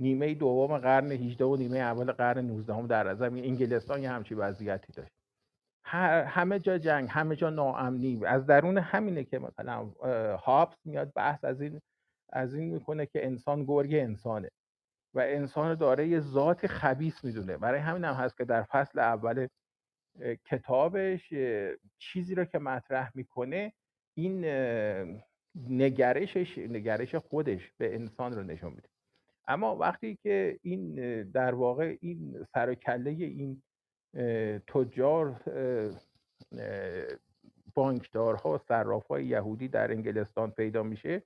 نیمه دوم قرن 18 و نیمه اول قرن 19 هم در نظر انگلستان یه همچی وضعیتی داشت. همه جا جنگ همه جا ناامنی. از درون همینه که مثلا هابس میاد بحث از این از این می‌کنه که انسان گرگ انسانه. و انسان داره یه ذات خبیس می‌دونه. برای همین هم هست که در فصل اول کتابش چیزی رو که مطرح می‌کنه این نگرشش نگرش خودش به انسان رو نشون میده. اما وقتی که این در واقع این سر کله این تجار بانکدارها صرافهای یهودی در انگلستان پیدا میشه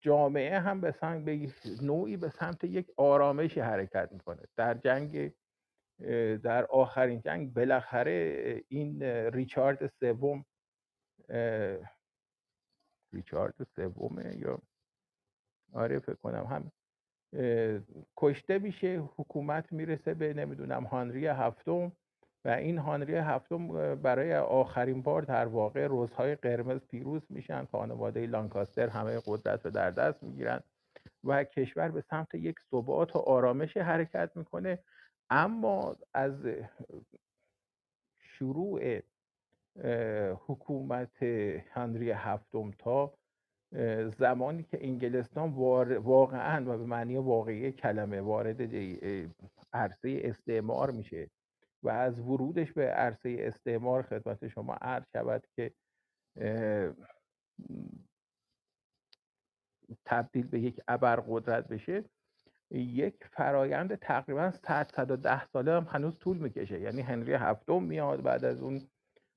جامعه هم به سمت نوعی به سمت یک آرامشی حرکت می‌کنه. در جنگ در آخرین جنگ بالاخره این ریچارد سوم ریچارد سومه یا آره فکر کنم هم کشته میشه حکومت می‌رسه به نمی‌دونم هانری هفتم. و این هانری هفتم برای آخرین بار در واقع روزهای قرمز پیروز میشن. خانواده لانکاستر همه قدرت رو در دست می‌گیرن و کشور به سمت یک ثبات و آرامش حرکت می‌کنه. اما از شروع حکومت هنری هفتم تا زمانی که انگلستان واقعا و به معنی واقعی کلمه وارد عرصه استعمار میشه. و از ورودش به عرصه استعمار خدمت شما عرض شود که تبدیل به یک ابرقدرت بشه. یک فرایند تقریبا 110 ساله هم هنوز طول می‌کشه. یعنی هنری هفتم میاد بعد از اون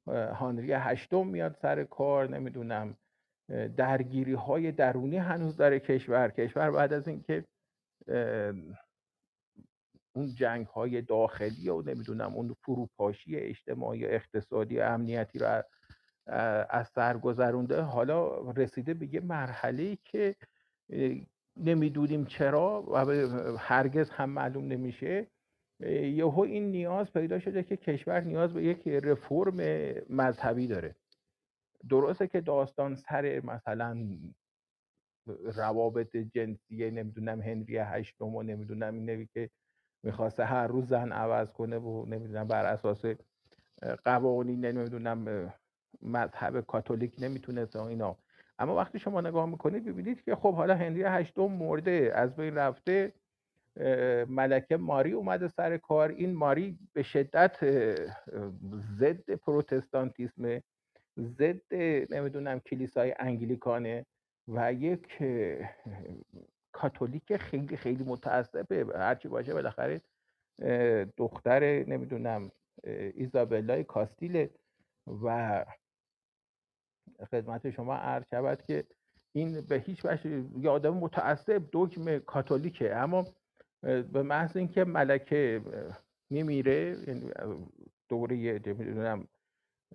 هنری هشتم میاد سر کار. نمی‌دونم درگیری های درونی هنوز داره کشور کشور بعد از اینکه اون جنگ های داخلی و نمی‌دونم اون فروپاشی اجتماعی اقتصادی امنیتی رو از سر گذرونده حالا رسیده به یه مرحله که نمی‌دونیم چرا و هرگز هم معلوم نمیشه. یهو این نیاز پیدا شده که کشور نیاز به یک رفرم مذهبی داره. درسته که داستان سر مثلا روابط جنسی نمی‌دونم هنری هشتم و نمی‌دونم اینه که می‌خواسته هر روز زن عوض کنه و نمی‌دونم بر اساس قوانین نمی‌دونم مذهب کاتولیک نمی‌تونست اینا. اما وقتی شما نگاه می‌کنید ببینید که خب حالا هنری هشتم مرده از بین رفته ملکه ماری اومده سر کار. این ماری به شدت ضد پروتستانتیسم ضد نمی‌دونم کلیسای انگلیکانه و یک کاتولیک خیلی خیلی متاسفه هرچی باشه بالاخره دختر نمی‌دونم ایزابلای کاستیل و خدمت شما عرض شود که این به هیچ وجه یه آدم متعصب دگم کاتولیکه. اما به محض اینکه ملکه میمیره یعنی دوره نمی‌دونم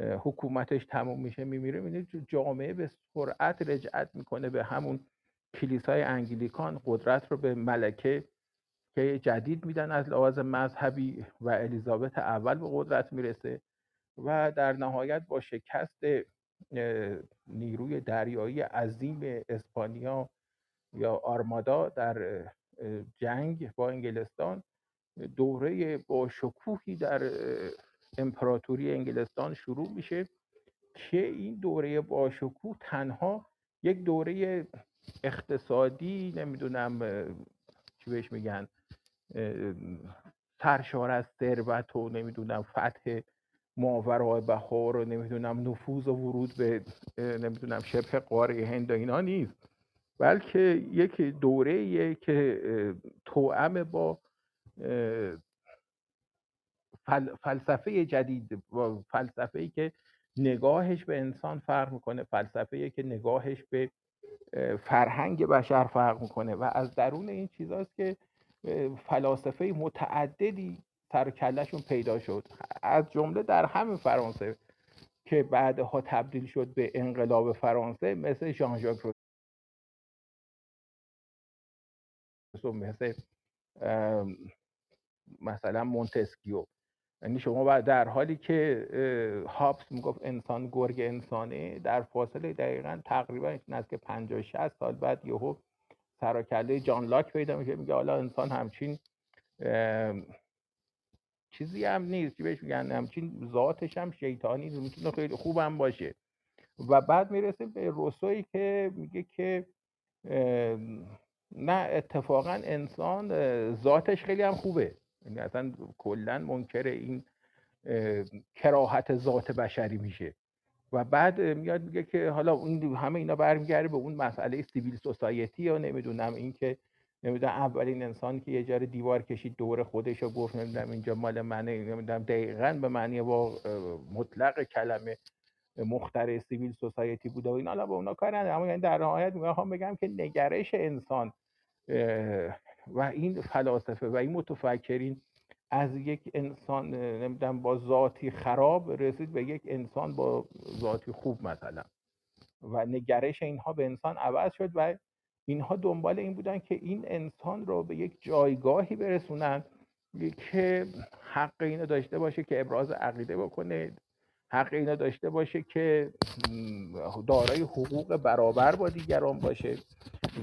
حکومتش تموم میشه میمیره می‌بینید جامعه به سرعت رجعت می‌کنه به همون کلیسای انگلیکان قدرت رو به ملکه که جدید میدن از لحاظ مذهبی و الیزابت اول به قدرت می‌رسه و در نهایت با شکست نیروی دریایی عظیم اسپانیا یا آرمادا در جنگ با انگلستان دوره با شکوهی در امپراتوری انگلستان شروع میشه که این دوره با شکوه تنها یک دوره اقتصادی نمی‌دونم چی بهش میگن سرشار از ثروت و نمی‌دونم فتح ماورای بهار و نمی‌دونم نفوذ و ورود به نمی‌دونم شبه قاره هند و اینا نیست. بلکه یک دوره که توأم با فلسفه جدید با فلسفه ای که نگاهش به انسان فرق می‌کنه فلسفه ای که نگاهش به فرهنگ بشر فرق می‌کنه و از درون این چیزاست که فلاسفه متعددی سر کلشون پیدا شد. از جمله در همین فرانسه که بعدها تبدیل شد به انقلاب فرانسه مثل ژان ژاک روسو. مثل مثلا مونتسکیو. یعنی شما بعد در حالی که هابس می‌گفت انسان گرگ انسانه در فاصله دقیقا تقریبا نزدیک 50 60 سال بعد یهو سراکله جان لاک پیدا میشه میگه حالا انسان همچین چیزی هم نیست چی بهش میگن؟ همچین ذاتش هم شیطانی می‌تونه خیلی خوبم باشه. و بعد می‌رسه به روسوی که میگه که نه اتفاقا انسان ذاتش خیلی هم خوبه. یعنی اصلا کلا منکر این کراهت ذات بشری میشه. و بعد میاد میگه که حالا این همه اینا برمیگرده به اون مسئله سیویل سوسایتی یا نمی‌دونم این که نمی‌دونم اولین انسان که یه جاره دیوار کشید دور خودش و گفت نمی‌دونم اینجا مال منه نمی‌دونم دقیقا به معنی با مطلق کلمه مختره سیویل سوسایتی بوده و این حالا با اونا کار نداره اما یعنی در نهایت می‌خوام بگم که نگرش انسان و این فلاسفه و این متفکرین از یک انسان نمی‌دونم با ذاتی خراب رسید به یک انسان با ذاتی خوب مثلا. و نگرش اینها به انسان عوض شد و اینها دنبال این بودن که این انسان رو به یک جایگاهی برسونن که حق اینو داشته باشه که ابراز عقیده بکنه. حق اینو داشته باشه که دارای حقوق برابر با دیگران باشه.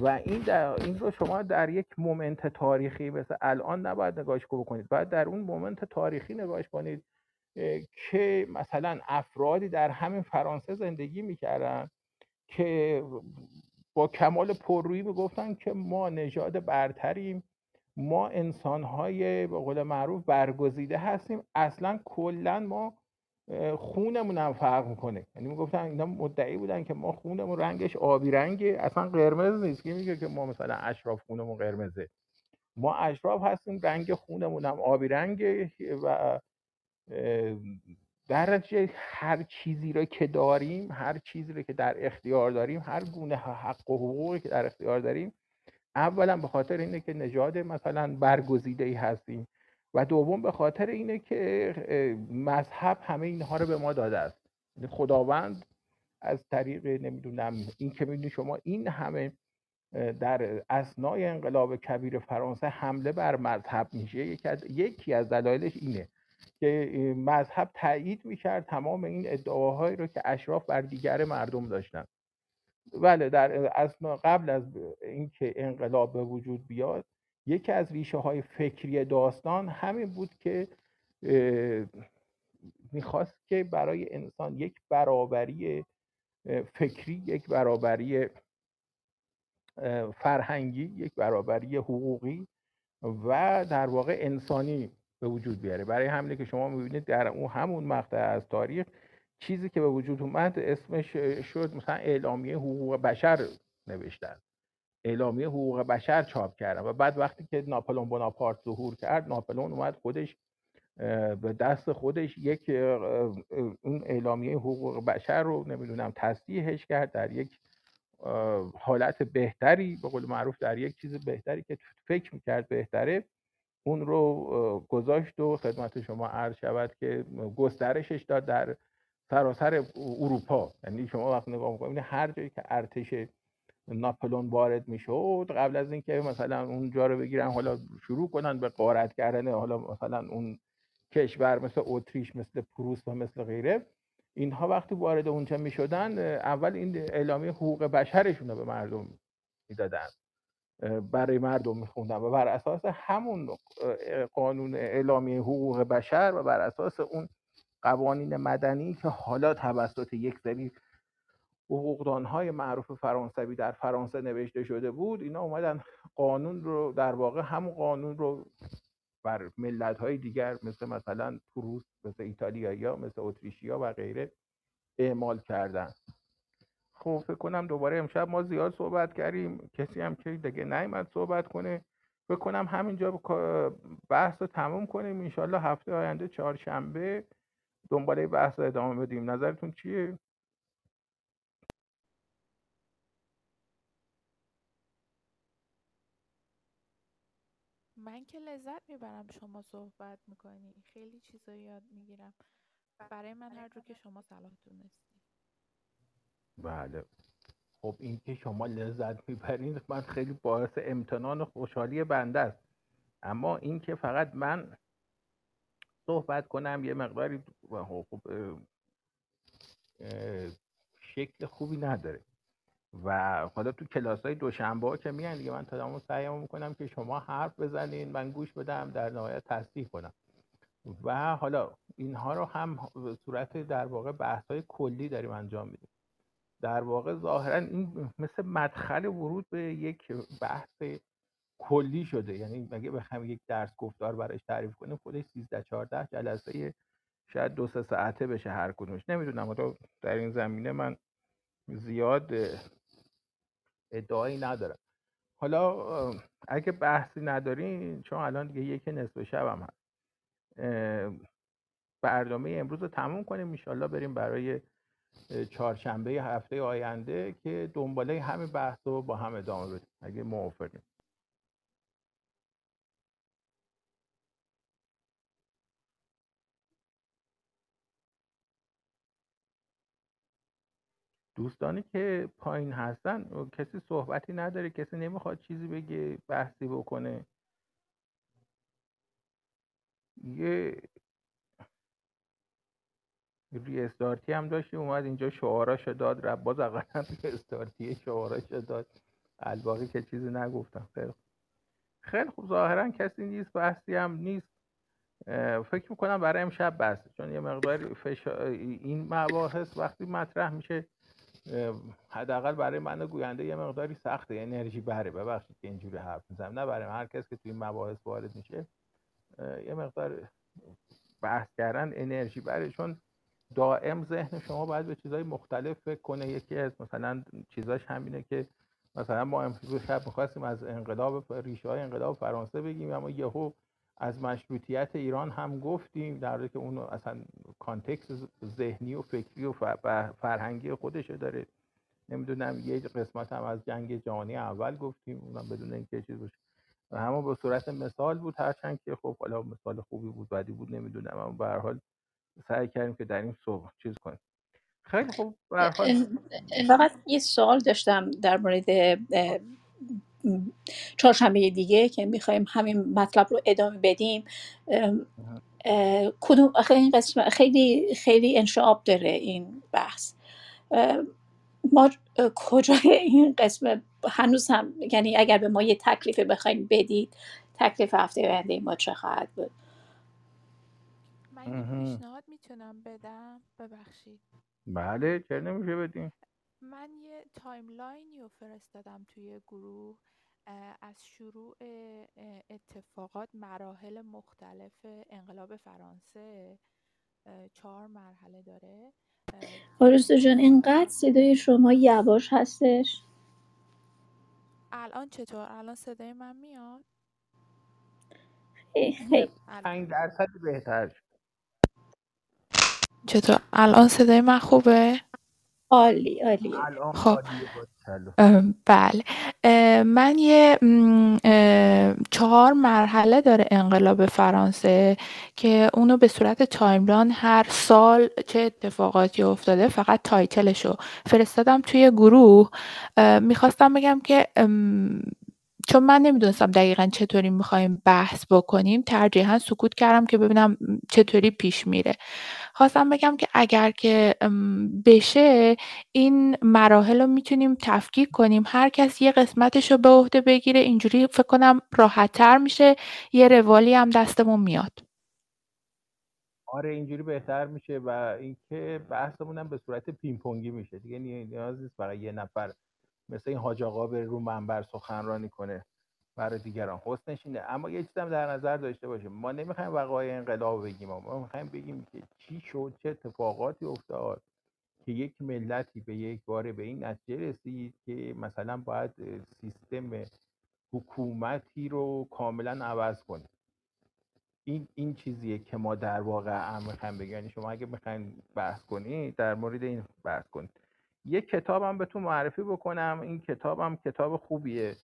و این در این رو شما در یک مومنت تاریخی مثل الان نباید نگاهش بکنید. باید در اون مومنت تاریخی نگاهش کنید که مثلا افرادی در همین فرانسه زندگی می‌کردن که با کمال پررویی می‌گفتن که ما نژاد برتریم ما انسانهای به قول معروف برگزیده هستیم. اصلا کلا ما خونمون هم فرق می‌کنه. یعنی می‌گفتن اینا مدعی بودن که ما خونمون رنگش آبی رنگه. اصلا قرمز نیست. که میگه که ما مثلا اشراف خونمون قرمزه؟ ما اشراف هستیم رنگ خونمون هم آبی رنگه. و در نتیجه هر چیزی رو که داریم هر چیزی رو که در اختیار داریم هر گونه حق و حقوقی که در اختیار داریم اولا به خاطر اینه که نژاد مثلا برگزیده ای هستیم. و دوم به خاطر اینه که مذهب همه اینها رو به ما داده است. یعنی خداوند از طریق نمی‌دونم این که می‌دونی شما این همه در اسنای انقلاب کبیر فرانسه حمله بر مذهب میشه. یکی از از دلایلش اینه که مذهب تایید می‌کرد تمام این ادعاهایی رو که اشراف بر دیگر مردم داشتن. بله در قبل از اینکه انقلاب به وجود بیاد یکی از ریشه های فکری داستان همین بود که می‌خواست که برای انسان یک برابری فکری یک برابری فرهنگی یک برابری حقوقی و در واقع انسانی به وجود بیاره. برای همینه که شما می‌بینید در اون همون مقطع از تاریخ چیزی که به وجود اومد اسمش شد مثلا اعلامیه حقوق بشر نوشتن. اعلامیه حقوق بشر چاپ کردن و بعد وقتی که ناپلون بناپارت ظهور کرد ناپلون اومد خودش به دست خودش یک اون اعلامیه حقوق بشر رو نمی‌دونم تصدیحش کرد در یک حالت بهتری به قول معروف در یک چیز بهتری که فکر می‌کرد بهتره اون رو گذاشت و خدمت شما عرض شود که گسترشش داد در سراسر اروپا. یعنی شما وقتی نگاه می‌کنید هر جایی که ارتش ناپلون وارد می‌شد قبل از اینکه مثلا اونجا رو بگیرن حالا شروع کنن به قارت کردن حالا مثلا اون کشور مثل اتریش مثل پروس و مثل غیره اینها وقتی وارد اونجا می‌شدن اول این اعلامیه حقوق بشرشون رو به مردم می‌دادن برای مردم میخوندن و بر اساس همون قانون اعلامیه حقوق بشر و بر اساس اون قوانین مدنی که حالا توسط یک سری های معروف فرانسوی در فرانسه نوشته شده بود اینا اومدن قانون رو در واقع همون قانون رو بر ملت های دیگر مثل مثلا پروس مثل ایتالیایی مثل اتریشیا و غیره اعمال کردن. خب فکر کنم دوباره امشب ما زیاد صحبت کردیم کسی هم که دیگه نیومد صحبت کنه. فکر کنم همینجا بحث رو تموم کنیم. انشالله هفته آینده چهارشنبه دنباله بحث رو ادامه بدیم. نظرتون چیه؟
من که لذت می‌برم شما صحبت می‌کنی. خیلی چیزا یاد می‌گیرم. برای من هر جور که شما صلاح دونستی.
بله. خب این که شما لذت می‌برین من خیلی باعث امتنان و خوشحالی بنده است. اما این که فقط من صحبت کنم یه مقداری خب شکل خوبی نداره. و حالا تو کلاس های دوشنبه ها که میان دیگه من تمام سعیم می‌کنم که شما حرف بزنین من گوش بدم در نهایت تصدیح کنم. و حالا اینها رو هم صورت در واقع بحث های کلی داریم انجام میدیم. در واقع ظاهرا این مثل مدخل ورود به یک بحث کلی شده. یعنی مگه بخوایم یک درس گفتار برایش تعریف کنیم خودش 13 14 جلسه شاید دو سه ساعته بشه هر کدومش. نمی‌دونم در این زمینه من زیاد ادعایی ندارم. حالا اگه بحثی ندارین چون الان دیگه یک نصف شب هست. برنامه امروز رو تموم کنیم. انشالله بریم برای چهارشنبه هفته آینده که دنباله همین بحث رو با هم ادامه بدیم. اگه موافقیم دوستانی که پایین هستن کسی صحبتی نداره کسی نمی‌خواد چیزی بگه بحثی بکنه. یه ری هم داشتی اومد اینجا شعاراش داد. رب باز اقلا ری استارتی شعاراش داد. الباقی که چیزی نگفتم. خیلی خیلی خوب. ظاهرا کسی نیست بحثی هم نیست. فکر می‌کنم برای امشب بسته چون یه مقدار این مباحث وقتی مطرح میشه حداقل برای من گوینده یه مقداری سخته انرژی بره ببخشید که اینجوری حرف می‌زنم. نه برای هر کس که توی این مباحث وارد میشه یه مقدار بحث کردن انرژی بره چون دائم ذهن شما باید به چیزهای مختلف فکر کنه. یکی از مثلا چیزاش همینه که مثلا ما امروز شب می‌خواستیم از انقلاب ریشه های انقلاب فرانسه بگیم اما یهو از مشروطیت ایران هم گفتیم در حالی که اون اصلا کانتکس ذهنی و فکری و فرهنگی خودشه داره. نمی‌دونم یه قسمت هم از جنگ جهانی اول گفتیم اونم بدون اینکه چیز باشه. همه به صورت مثال بود هرچند که خب حالا مثال خوبی بود بدی بود نمی‌دونم اما به هر حال سعی کردیم که در این صحبت چیز کنیم. خیلی خوب
فقط یه سوال داشتم در مورد چهارشنبه دیگه که می‌خوایم همین مطلب رو ادامه بدیم کدوم خیلی قسم خیلی خیلی انشعاب داره این بحث. ما کجای این قسم هنوز هم یعنی اگر به ما یه تکلیف بخوایم بدید تکلیف هفته آینده ما چه خواهد بود؟
من یه پیشنهاد می‌تونم بدم. ببخشید.
بله چرا نمیشه بدیم؟
من یه تایملاینی رو فرستادم توی گروه از شروع اتفاقات مراحل مختلف انقلاب فرانسه چهار مرحله داره.
آرزو جان اینقدر صدای شما یواش هستش؟
الان چطور؟ الان صدای من میاد؟
خیلی
پنج درصد بهتر.
چطور؟ الان صدای من خوبه؟
عالی عالیه
الان
خب.
عالیه
بله. اه، من یه م، اه، چهار مرحله داره انقلاب فرانسه که اونو به صورت timeline هر سال چه اتفاقاتی افتاده فقط title شو فرستادم توی گروه. اه، می‌خواستم بگم که ام، چون من نمی‌دونستم دقیقا چطوری می‌خوایم بحث بکنیم ترجیحا سکوت کردم که ببینم چطوری پیش میره. خواستم بگم که اگر که بشه این مراحل رو می‌تونیم تفکیک کنیم. هر کس یه قسمتش رو به عهده بگیره اینجوری فکر کنم راحتتر میشه. یه روالی هم دستمون میاد.
آره اینجوری بهتر میشه و اینکه بحثمون هم به صورت پینگ پونگی میشه. دیگه نی- نیاز نیست برای یه نفر مثل این حاج آقا بره رو منبر سخنرانی کنه برای دیگران. حسنش اینه اما یه چیز هم در نظر داشته باشیم. ما نمی‌خوایم وقایع انقلاب بگیم. ما می‌خوایم بگیم که چی شد چه اتفاقاتی افتاد که یک ملتی به یک باره به این نتیجه رسید که مثلا باید سیستم حکومتی رو کاملا عوض کنیم این این چیزیه که ما در واقع هم می‌خوایم بگیم. یعنی شما اگه می‌خواین بحث کنید در مورد این بحث کنید یه کتابم بهتون معرفی بکنم این کتابم کتاب خوبیه.